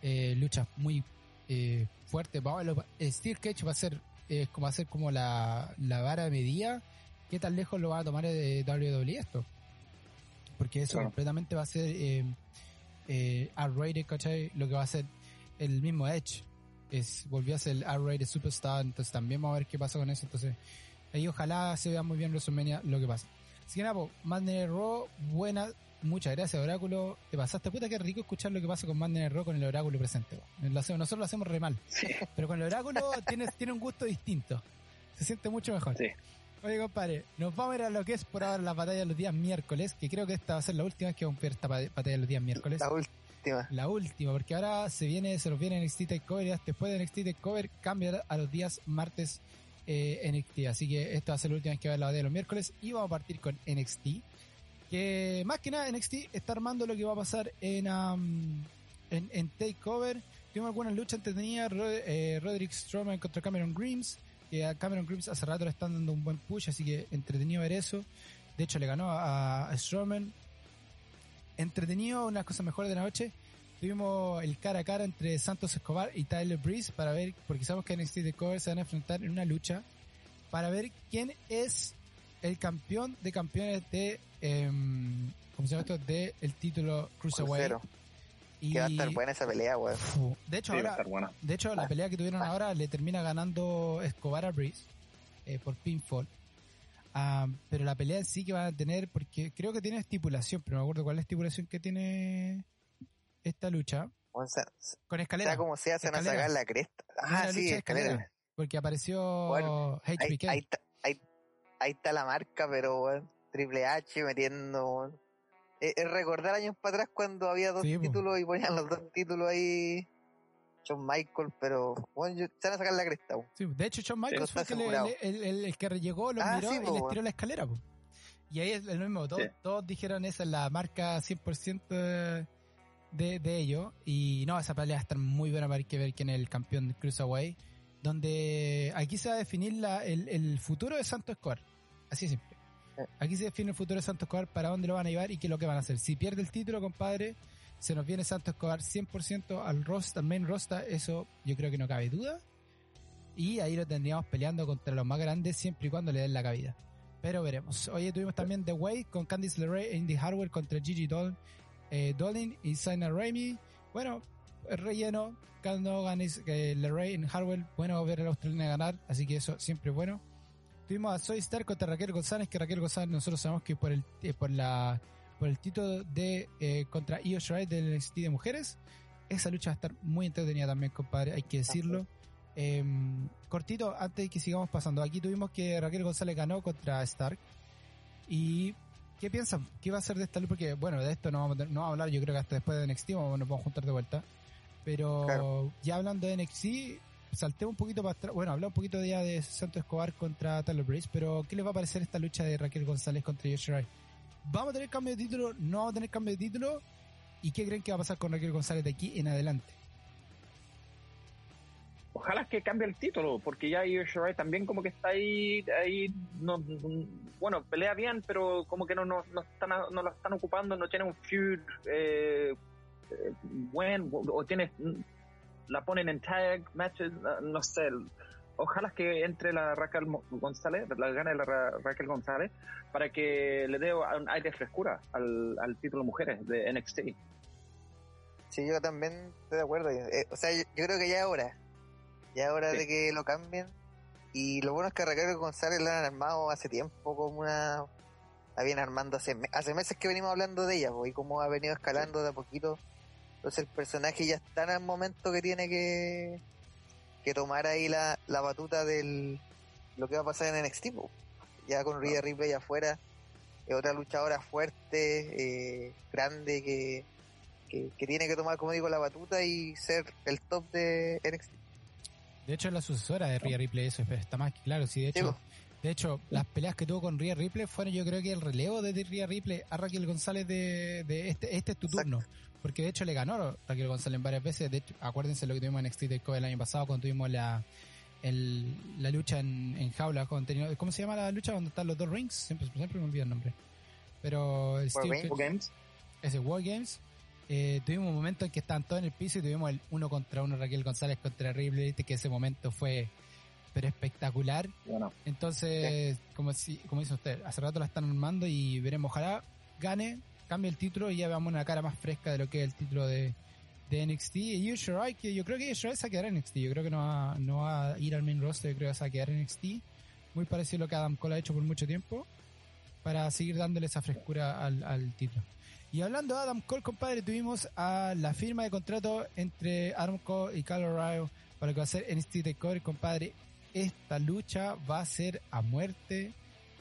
Speaker 1: eh, luchas muy eh, fuertes. Vamos a lo- eh, Steel Cage va a ser eh, como va a ser como la, la vara de medida, ¿qué tan lejos lo va a tomar de WWE esto? porque eso
Speaker 2: Claro.
Speaker 1: completamente va a ser eh, eh, R-rated, ¿cachai? Lo que va a ser el mismo Edge. Es, volvió a ser el R-rated Superstar, entonces también vamos a ver qué pasa con eso. Entonces, ahí ojalá se vea muy bien en WrestleMania lo que pasa. Así que nada, po, Monday Night Raw, buena, muchas gracias Oráculo, te pasaste, puta que rico escuchar lo que pasa con Night Raw con el Oráculo presente. Lo hacemos- nosotros lo hacemos re mal,
Speaker 2: sí,
Speaker 1: pero con el Oráculo tiene, tiene un gusto distinto. Se siente mucho mejor.
Speaker 2: sí.
Speaker 1: Oye, compadre, nos vamos a ir a lo que es por ahora la batalla de los días miércoles, que creo que esta va a ser la última vez que vamos a ver esta ba- batalla de los días miércoles.
Speaker 3: La última.
Speaker 1: La última, porque ahora se viene, se nos viene NXT Takeover y después de NXT Takeover cambia a los días martes eh, NXT. Así que esta va a ser la última que va a la de los miércoles y vamos a partir con NXT. Que más que nada NXT está armando lo que va a pasar en, um, en Takeover. Tuvimos algunas luchas entretenidas, Rod- eh, Roderick Strowman contra Cameron Grimes, que a Cameron Grimes hace rato le están dando un buen push, así que entretenido ver eso. De hecho, le ganó a, a Strowman. Entretenido, una cosa mejor de la noche. Tuvimos el cara a cara entre Santos Escobar y Tyler Breeze para ver, porque sabemos que NXT Takeover se van a enfrentar en una lucha para ver quién es el campeón de campeones de, em, ¿cómo se llama esto? De el título Cruiserweight. Y,
Speaker 3: Que va a estar buena esa pelea, weón.
Speaker 1: Fu. de hecho,
Speaker 2: Sí,
Speaker 1: ahora, de hecho, la pelea que tuvieron ahora le termina ganando Escobar a Breeze eh, por pinfall. Ah, pero la pelea en sí que van a tener, porque creo que tiene estipulación, pero no me acuerdo cuál es la estipulación que tiene esta lucha.
Speaker 3: O sea,
Speaker 1: Con escalera.
Speaker 3: sea como sea, se van a sacar la cresta. Ah, sí,
Speaker 1: escalera,
Speaker 3: escalera.
Speaker 1: Porque apareció
Speaker 3: Bueno, Ahí,
Speaker 1: HBK.
Speaker 3: ahí, está- ahí, ahí está la marca, pero weón, Triple H metiendo. Es, es recordar años para atrás cuando había dos
Speaker 1: Sí, po.
Speaker 3: títulos y ponían los dos títulos ahí. Michael, pero bueno, yo- se van a sacar la cresta.
Speaker 1: Sí, de hecho, John Michaels
Speaker 3: Sí,
Speaker 1: fue el el, el- el que llegó, lo
Speaker 3: Ah,
Speaker 1: miró
Speaker 3: sí,
Speaker 1: y
Speaker 3: po,
Speaker 1: les
Speaker 3: weón.
Speaker 1: tiró la escalera. po. Y ahí es lo mismo, todos,
Speaker 2: Sí.
Speaker 1: todos dijeron esa es la marca 100% de, de, de ellos. Y no, esa pelea va a estar muy buena para que ver quién es el campeón de Cruiserweight. Donde aquí se va a definir la, el, el futuro de Santos Escobar. Así de simple. Aquí se define el futuro de Santos Escobar, para dónde lo van a llevar y qué es lo que van a hacer. Si pierde el título, compadre, se nos viene Santos Escobar 100% al roster, al main roster, eso yo creo que no cabe duda. Y ahí lo tendríamos peleando contra los más grandes siempre y cuando le den la cabida. Pero veremos. Oye, tuvimos también The Way con Candice LeRae e Indy Hardware contra Gigi Dolan, eh, Dolin y Zaina Raimi. Bueno, el relleno. Cuando ganes eh, LeRae en Hardware, bueno ver a la australiana ganar, así que eso siempre es bueno. Tuvimos a Soy Star contra Raquel González, que Raquel González nosotros sabemos que por el eh, por la por el título de eh, contra Io Shirai del NXT de mujeres, esa lucha va a estar muy entretenida también, compadre, hay que decirlo. Eh, cortito, antes de que sigamos pasando, aquí tuvimos que Raquel González ganó contra Stark. ¿Y qué piensan? ¿Qué va a hacer de esta lucha? Porque, bueno, de esto no vamos, a, no vamos a hablar, yo creo que hasta después de NXT vamos, nos vamos a juntar de vuelta. Pero
Speaker 3: Claro.
Speaker 1: ya hablando de NXT, salté un poquito para atrás. Bueno, hablé un poquito ya de Santos Escobar contra Tyler Breeze, pero ¿qué les va a parecer esta lucha de Raquel González contra Yoshirai? ¿Vamos a tener cambio de título? ¿No vamos a tener cambio de título? ¿Y qué creen que va a pasar con Raquel González de aquí en adelante?
Speaker 2: Ojalá que cambie el título, porque ya Io Shirai también como que está ahí, ahí no, no- bueno, pelea bien, pero como que no, no, no, están, no lo están ocupando, no tiene un feud eh, eh, buen, o tiene, la ponen en tag matches, no sé. Ojalá que entre la Raquel González, la gane la Ra- Raquel González, para que le dé un aire de frescura al, al título mujeres de NXT.
Speaker 3: Sí, yo también estoy de acuerdo. Eh, o sea, yo, yo creo que ya es hora. Ya es hora
Speaker 2: Sí.
Speaker 3: de que lo cambien. Y lo bueno es que a Raquel González la han armado hace tiempo como una la viene armando hace, me- hace meses que venimos hablando de ella, po, y cómo ha venido escalando de a poquito. Entonces el personaje ya está en el momento que tiene que, que tomar ahí la, la batuta del lo que va a pasar en NXT. po. Ya con Rhea Ripley afuera, es otra luchadora fuerte, eh, grande, que, que, que tiene que tomar, como digo, la batuta y ser el top de NXT.
Speaker 1: De hecho, es la sucesora de Rhea Ripley, eso está más claro. Sí, de hecho, de hecho, las peleas que tuvo con Rhea Ripley fueron, yo creo que el relevo de Rhea Ripley a Raquel González de, de este, este es tu
Speaker 3: Exacto.
Speaker 1: Porque de hecho le ganó Raquel González varias veces. De hecho, acuérdense lo que tuvimos en NXT Takeover el año pasado cuando tuvimos la el, la lucha en, en jaula con tenía- ¿Cómo se llama la lucha donde están los dos rings? Siempre, siempre me olvido el nombre. Pero el Steel
Speaker 3: Rings.
Speaker 1: Cage-
Speaker 2: Games.
Speaker 1: ese War Games, eh, tuvimos un momento en que estaban todos en el piso y tuvimos el uno contra uno Raquel González contra Ripley, que ese momento fue pero espectacular.
Speaker 2: Bueno,
Speaker 1: Entonces, como si, como dice usted, hace rato la están armando y veremos, ojalá gane, cambie el título y ya veamos una cara más fresca de lo que es el título de, de NXT. Y que yo creo que Io Shirai se va a quedar en NXT, yo creo que no va, no va a ir al main roster, yo creo que va a quedar en NXT. Muy parecido a lo que Adam Cole ha hecho por mucho tiempo, para seguir dándole esa frescura al, al título. Y hablando de Adam Cole, compadre, tuvimos a la firma de contrato entre Adam Cole y Kyle O'Reilly para lo que va a ser NXT TakeOver, compadre. Esta lucha va a ser a muerte,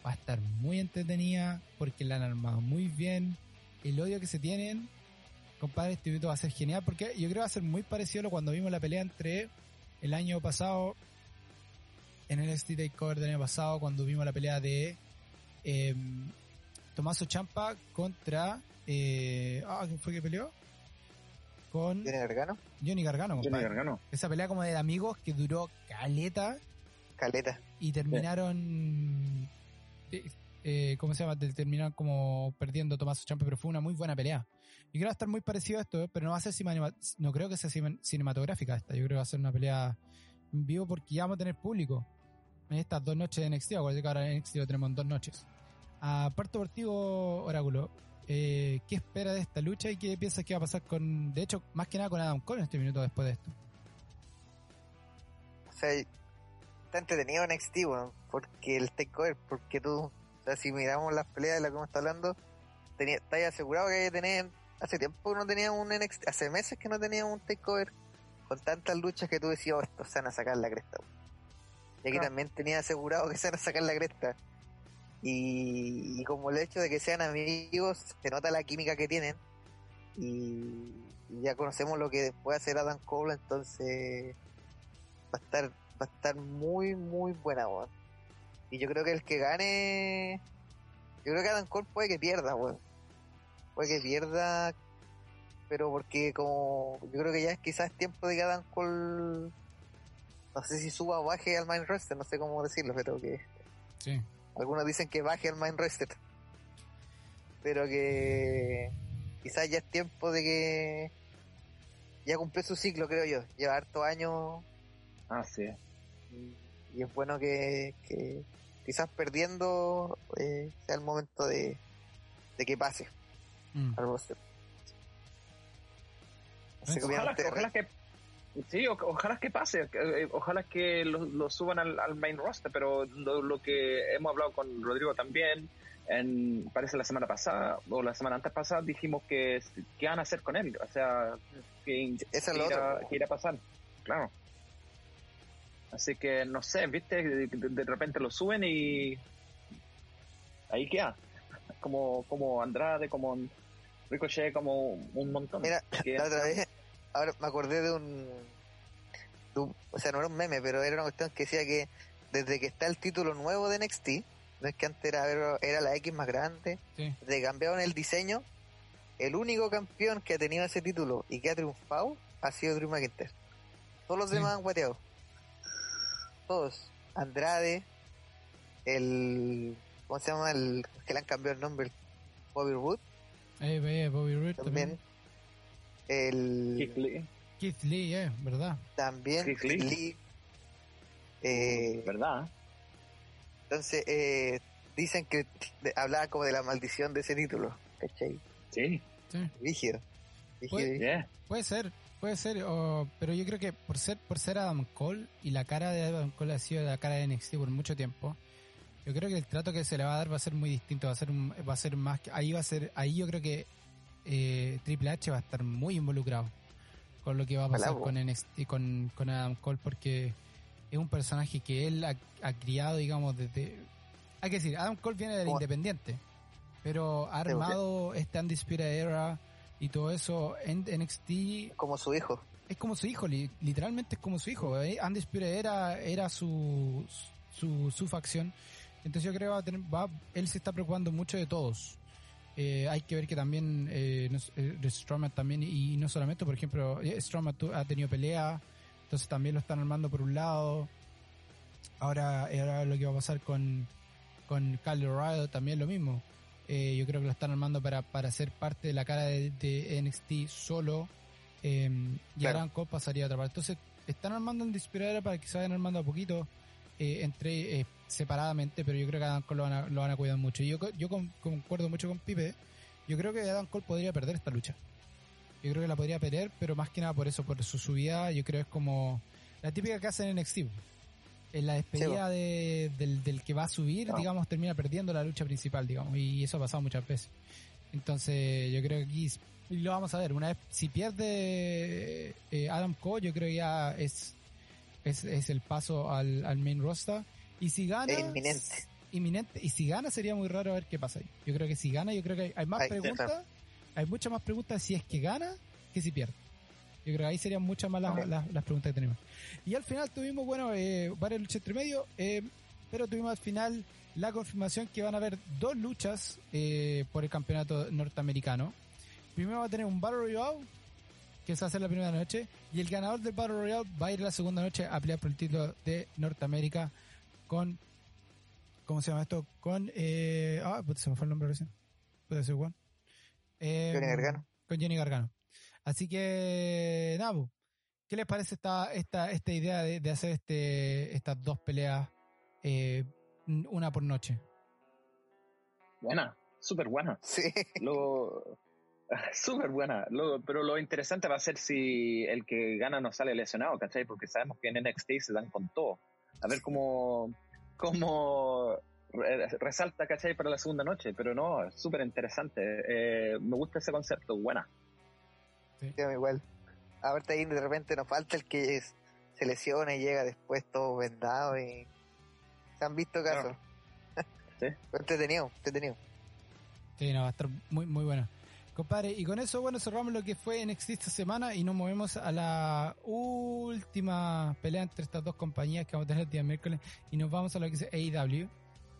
Speaker 1: va a estar muy entretenida porque la han armado muy bien. El odio que se tienen, compadre, este evento va a ser genial porque yo creo que va a ser muy parecido a lo cuando vimos la pelea entre el año pasado en el NXT TakeOver del año pasado cuando vimos la pelea de eh, Tomaso Champa contra eh, ah, ¿quién fue que peleó? Con
Speaker 3: Tiene Gargano,
Speaker 1: Johnny Gargano,
Speaker 2: Johnny. Gargano.
Speaker 1: Esa pelea como de amigos que duró caleta
Speaker 3: Caleta.
Speaker 1: y terminaron eh, eh, ¿cómo se llama? Te- terminaron como perdiendo Tomaso Champa, pero fue una muy buena pelea. Y creo que va a estar muy parecido a esto, ¿eh? pero no va a ser no creo que sea cine- cinematográfica esta, yo creo que va a ser una pelea en vivo porque ya vamos a tener público en estas dos noches de NXT, acuérdate que ahora en NXT lo tenemos en dos noches. Aparte deportivo, Oráculo, eh, ¿qué espera de esta lucha y qué piensas que va a pasar con, de hecho, más que nada con Adam Cole en este minuto después de esto?
Speaker 3: O sea, está entretenido NXT, weón, porque el takeover, porque tú, sea, si miramos las peleas de las que hemos estado hablando, tenía, estáis asegurado que tener, hace tiempo no tenía un NXT, hace meses que no tenía un takeover con tantas luchas que tú decías, oh, estos se van a sacar la cresta. weón". Y aquí también tenía asegurado que se van a sacar la cresta. Y, y como el hecho de que sean amigos, se nota la química que tienen. Y, y ya conocemos lo que puede hacer Adam Cole, entonces va a estar va a estar muy muy buena weón. Y yo creo que el que gane yo creo que Adam Cole puede que pierda weón. puede que pierda pero porque como yo creo que ya es quizás tiempo de que Adam Cole no sé si suba o baje al main roster no sé cómo decirlo pero que
Speaker 1: Sí.
Speaker 3: algunos dicen que baje al main roster pero que quizás ya es tiempo de que ya cumplió su ciclo creo yo lleva harto años
Speaker 2: Ah, sí.
Speaker 3: y, y es bueno que, que quizás perdiendo eh, sea el momento de, de que pase
Speaker 1: Mm.
Speaker 3: al roster.
Speaker 2: Ojalá, ojalá que sí, o- ojalá que pase, eh, ojalá que lo, lo suban al, al main roster, pero lo, lo que hemos hablado con Rodrigo también, en, parece la semana pasada o la semana antes pasada dijimos que qué van a hacer con él, o sea, que, irá, que irá a pasar, claro. Así que no sé, viste, de, repente lo suben y ahí queda, como como Andrade, como Ricochet, como un montón.
Speaker 3: Mira, la otra vez, ahora me acordé de un, de un- O sea, no era un meme, pero era una cuestión que decía que desde que está el título nuevo de NXT, no es que antes era, era la X más grande,
Speaker 1: Sí.
Speaker 3: desde que cambiaron el diseño, el único campeón que ha tenido ese título y que ha triunfado ha sido Drew McIntyre. Todos los
Speaker 1: Sí.
Speaker 3: demás han guateado. Todos. Andrade, el. ¿Cómo se llama? El que le han cambiado el nombre. Bobby Roode
Speaker 1: Eh, eh, Bobby Roode
Speaker 3: también.
Speaker 1: también.
Speaker 3: El.
Speaker 2: Keith Lee,
Speaker 1: Keith Lee, eh, ¿verdad?
Speaker 3: También.
Speaker 2: Keith Lee.
Speaker 3: Lee. Eh,
Speaker 2: ¿verdad?
Speaker 3: entonces, eh, dicen que de- hablaba como de la maldición de ese título. ¿Cachai?
Speaker 2: Sí,
Speaker 1: Sí.
Speaker 3: Rígido.
Speaker 2: Yeah.
Speaker 1: Puede ser, puede ser, o- pero yo creo que por ser por ser Adam Cole y la cara de Adam Cole ha sido la cara de NXT por mucho tiempo, yo creo que el trato que se le va a dar va a ser muy distinto, va a ser va a ser más que- ahí va a ser ahí yo creo que eh, Triple H va a estar muy involucrado con lo que va a pasar con NXT con, con Adam Cole porque es un personaje que él ha, ha criado digamos desde hay que decir Adam Cole viene del independiente pero ha armado este Undisputed Era y todo eso en NXT
Speaker 3: Como su hijo.
Speaker 1: es como su hijo, li- literalmente es como su hijo. ¿eh? Undisputed era, era su, su, su facción. Entonces yo creo que va a tener, va, él se está preocupando mucho de todos. Eh, hay que ver que también eh, eh, Strowman también, y no solamente, por ejemplo, Strowman tu- ha tenido pelea, entonces también lo están armando por un lado. Ahora, ahora lo que va a pasar con, con Kyle O'Reilly también lo mismo. Eh, yo creo que lo están armando para, para ser parte de la cara de, de NXT solo. eh, y
Speaker 3: Claro.
Speaker 1: Adam Cole pasaría a otra parte. Entonces, están armando en Disparada para que se vayan armando a poquito, eh, entre eh, separadamente, pero yo creo que Adam Cole lo van a, lo van a cuidar mucho. Y yo, yo con- concuerdo mucho con Pipe. Yo creo que Adam Cole podría perder esta lucha. Yo creo que la podría perder, pero más que nada por eso, por su subida, yo creo que es como la típica que hacen en NXT. En la despedida de- del, del que va a subir,
Speaker 3: No.
Speaker 1: digamos, termina perdiendo la lucha principal, digamos, y eso ha pasado muchas veces. Entonces, yo creo que aquí lo vamos a ver. Una vez, si pierde eh, Adam Cole, yo creo que ya es, es, es el paso al, al main roster. Y si gana,
Speaker 3: Es inminente.
Speaker 1: inminente. Y si gana, sería muy raro ver qué pasa ahí. Yo creo que si gana, yo creo que hay, hay más preguntas. Hay muchas más preguntas si es que gana que si pierde. Yo creo que ahí serían muchas más las, las- las preguntas que tenemos. Y al final tuvimos, bueno, eh, varias luchas entre medio, eh, pero tuvimos al final la confirmación que van a haber dos luchas eh, por el campeonato norteamericano. Primero va a tener un Battle Royale, que se va a hacer la primera noche, y el ganador del Battle Royale va a ir la segunda noche a pelear por el título de Norteamérica con, ¿cómo se llama esto? Con, eh, ah, se me fue el nombre recién. Puede ser Juan. Eh,
Speaker 3: Johnny Gargano.
Speaker 1: Con Johnny Gargano. Así que, nada, po. ¿qué les parece esta, esta, esta idea de, de hacer este, estas dos peleas, eh, una por noche?
Speaker 2: Buena, súper buena.
Speaker 3: Sí.
Speaker 2: Lo, súper buena. Lo- pero lo interesante va a ser si el que gana no sale lesionado, ¿cachai? Porque sabemos que en NXT se dan con todo. A ver cómo, cómo re- resalta, ¿cachai? Para la segunda noche. Pero no, es súper interesante. Eh, me gusta ese concepto, buena.
Speaker 3: Sí, a mí igual. Ahorita ahí de repente nos falta el que es- se lesiona y llega después todo vendado y se han visto casos.
Speaker 2: Sí.
Speaker 3: Pero entretenido, entretenido.
Speaker 1: Sí, no, va a estar muy, muy bueno. Compadre, y con eso, bueno, cerramos lo que fue NXT esta semana y nos movemos a la última pelea entre estas dos compañías que vamos a tener el día miércoles y nos vamos a lo que es AEW,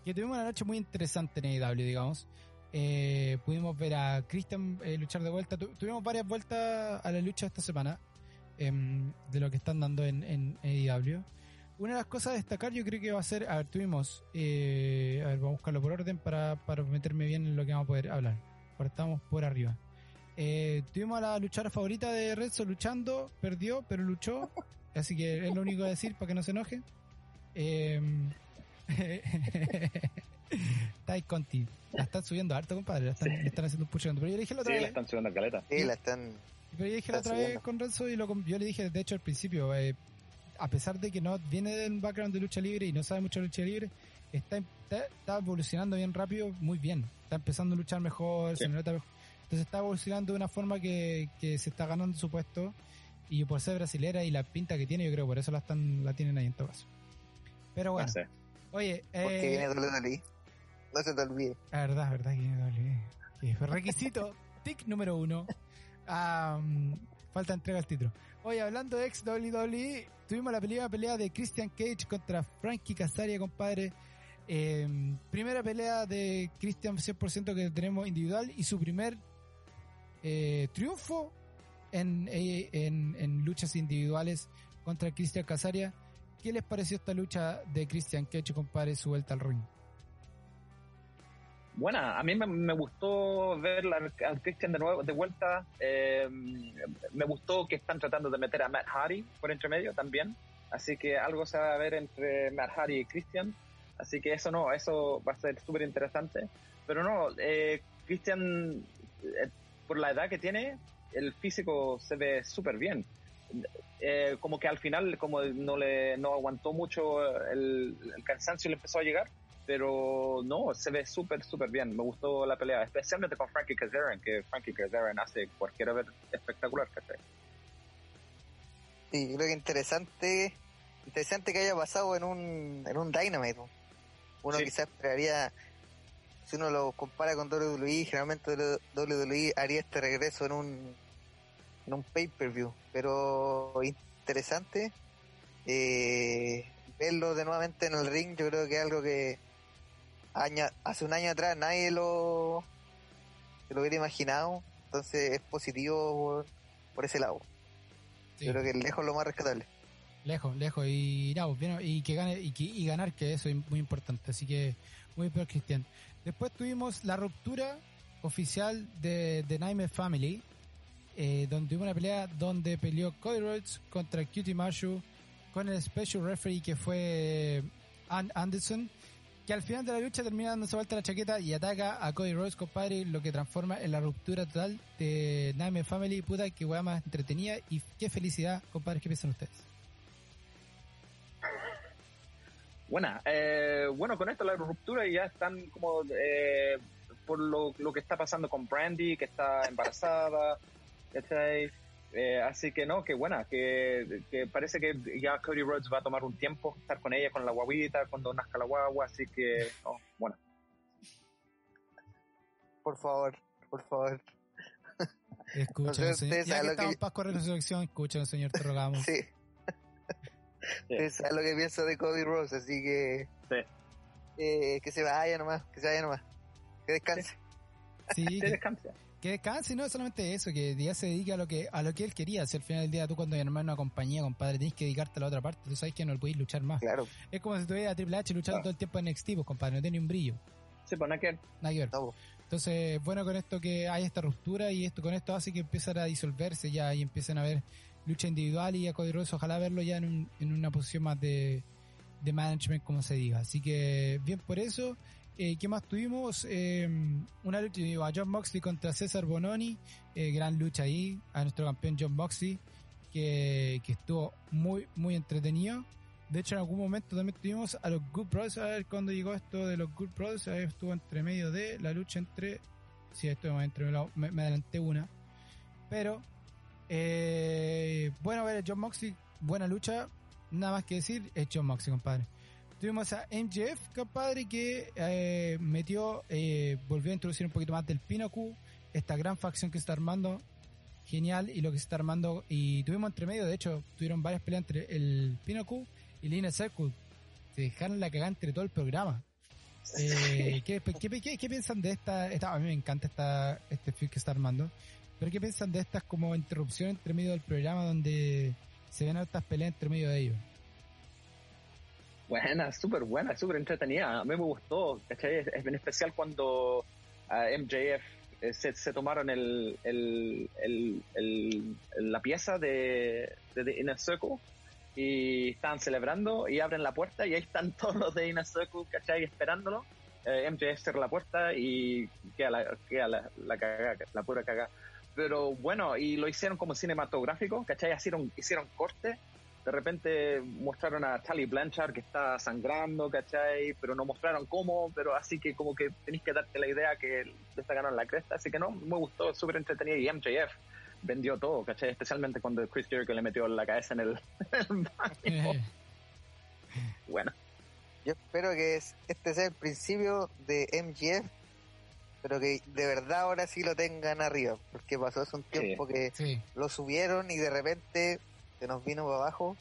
Speaker 1: que tuvimos una noche muy interesante en AEW, digamos. Eh, pudimos ver a Christian eh, luchar de vuelta. Tu- tuvimos varias vueltas a la lucha esta semana em, de lo que están dando en, en AEW. Una de las cosas a destacar yo creo que va a ser, a ver, tuvimos, eh, a ver, vamos a buscarlo por orden para, para meterme bien en lo que vamos a poder hablar. Partamos por arriba. Eh, tuvimos a la luchadora favorita de Renzo luchando, perdió, pero luchó. Así que es lo único que decir para que no se enoje. Eh, Tai Conti. La están subiendo harto, compadre. La están,
Speaker 2: Sí.
Speaker 1: le están haciendo un pucho. Pero yo le dije la otra
Speaker 2: Sí,
Speaker 1: vez.
Speaker 2: la están subiendo a caleta.
Speaker 3: Sí, la están.
Speaker 1: Pero yo dije la otra vez
Speaker 3: subiendo.
Speaker 1: con Renzo y lo, yo le dije de hecho al principio, eh, a pesar de que no viene del background de lucha libre y no sabe mucho de lucha libre, está, está, está evolucionando bien rápido, muy bien. Está empezando a luchar mejor,
Speaker 2: Sí.
Speaker 1: se nota mejor. Entonces está evolucionando de una forma que, que se está ganando su puesto y por ser brasilera y la pinta que tiene, yo creo que por eso la están la tienen ahí en todo caso. Pero bueno,
Speaker 2: No sé.
Speaker 1: oye,
Speaker 3: Porque
Speaker 1: eh,
Speaker 3: viene WWE. No se te olvide.
Speaker 1: la verdad, la verdad que. Que fue requisito, tic número uno. Am, falta entrega el título. Oye, hablando de ex WWE, tuvimos la pelea, pelea de Christian Cage contra Frankie Casaria, compadre. Em, primera pelea de Christian 100% que tenemos individual y su primer eh, triunfo en, eh, en, en luchas individuales contra Christian Casaria. ¿Qué les pareció esta lucha de Christian Cage, compadre, su vuelta al ring?
Speaker 2: Buena, a mí me, gustó ver la- al Christian de nuevo de vuelta. eh, me gustó que están tratando de meter a Matt Hardy por entre medio también. Así que algo se va a ver entre Matt Hardy y Christian. Así que eso no, eso va a ser súper interesante. Pero no, eh, Christian, eh, por la edad que tiene, el físico se ve súper bien. Eh, como que al final, como no le no aguantó mucho el, el cansancio le empezó a llegar, pero no, se ve súper, súper bien. Me gustó la pelea, especialmente con Frankie Kazarian, que Frankie Kazarian hace cualquier vez espectacular, ¿cachai?
Speaker 3: Sí, creo que interesante, interesante que haya pasado en un, en un Dynamite. Uno quizás esperaría, si uno lo compara con WWE, generalmente WWE haría este regreso en un, en un pay-per-view, pero interesante eh, verlo de nuevamente en el ring, yo creo que es algo que hace un año atrás nadie lo, lo hubiera imaginado, entonces es positivo por, ese lado. Yo creo que lejos lo más rescatable.
Speaker 1: Lejos, lejos. Y, pues, y que gane y, ganar, que eso es muy importante. Así que muy bien, Cristian. Después tuvimos la ruptura oficial de The Nightmare Family, eh, donde hubo una pelea donde peleó Cody Rhodes contra Cutie Marshall con el special referee que fue Ann Anderson que al final de la lucha termina dándose vuelta la chaqueta y ataca a Cody Rhodes, compadre, lo que transforma en la ruptura total de Nightmare Family. Puta, que weá más entretenida y qué felicidad, compadre, ¿qué piensan ustedes?
Speaker 2: Buena, eh, bueno, con esto la ruptura ya están como eh, por lo, lo, que está pasando con Brandy, que está embarazada, ¿cachai? Eh, así que no, que buena, que, parece que ya Cody Rhodes va a tomar un tiempo estar con ella, con la guaguita, cuando nazca la guagua, así que, no, bueno.
Speaker 3: Por favor, por favor.
Speaker 1: Escuchen, señor. Ya que estamos para correr resurrección, escuchen, señor, te rogamos.
Speaker 3: sí. Es lo que pienso de Cody Rhodes, así que...
Speaker 2: Sí.
Speaker 3: Eh, que se vaya nomás, que se vaya nomás. Que descanse.
Speaker 1: Sí,
Speaker 2: que descanse
Speaker 1: que descanse, no solamente eso, que ya se dedique a lo que a lo que él quería. Si al final del día tú cuando en una compañía, compadre, tienes que dedicarte a la otra parte, tú sabes que no podéis luchar más.
Speaker 3: Claro.
Speaker 1: Es como si tuviera a Triple H luchando todo el tiempo en NXT, pues, compadre, no tiene un brillo.
Speaker 2: Sí, pues nada que
Speaker 1: ver. Entonces, bueno con esto que hay esta ruptura y esto con esto hace que empiezan a disolverse ya y empiecen a ver lucha individual y a Cody Rhodes ojalá verlo ya en, un, en una posición más de, de management, como se diga. Así que bien por eso. Eh, ¿Qué más tuvimos? Una lucha a John Moxley contra César Bononi. Eh, gran lucha ahí a nuestro campeón John Moxley, que, que, estuvo muy, muy entretenido. De hecho, en algún momento también tuvimos a los Good Brothers. A ver cuando llegó esto de los Good Brothers. Ahí estuvo entre medio de la lucha entre. Sí, estuvo entre me, me adelanté una. Pero, eh, bueno, a ver, John Moxley, buena lucha. Nada más que decir, es John Moxley, compadre. Tuvimos a MJF, compadre, que eh, metió, eh, volvió a introducir un poquito más del Pinnacle, esta gran facción que se está armando, genial, y lo que se está armando, y tuvimos entre medio, de hecho, tuvieron varias peleas entre el Pinnacle y Lina Circle, se dejaron la cagada entre todo el programa. Eh, ¿qué, qué, piensan de esta, esta, A mí me encanta esta, este film que está armando, pero ¿qué piensan de estas como interrupción entre medio del programa donde se ven estas peleas entre medio de ellos?
Speaker 2: Buena, súper buena, súper entretenida. A mí me gustó, ¿cachai? Bien especial cuando a MJF eh, se, tomaron el, el, el, la pieza de, de, Inner Circle y están celebrando y abren la puerta y ahí están todos los de Inner Circle, ¿cachai? Esperándolo. Eh, MJF cierra la puerta y queda la, queda la, la, la pura cagada. Pero bueno, y lo hicieron como cinematográfico, ¿cachai? Hicieron, hicieron corte de repente mostraron a Tally Blanchard que está sangrando, ¿cachai? Pero no mostraron cómo, pero así que como que tenéis que darte la idea que le sacaron la cresta, así que no, me gustó, súper entretenido y MJF vendió todo, ¿cachai? Especialmente cuando Chris Jericho le metió la cabeza en el, baño. bueno.
Speaker 3: Yo espero que este sea el principio de MJF, pero que de verdad ahora sí lo tengan arriba, porque pasó hace un tiempo que lo subieron y de repente se nos vino para abajo.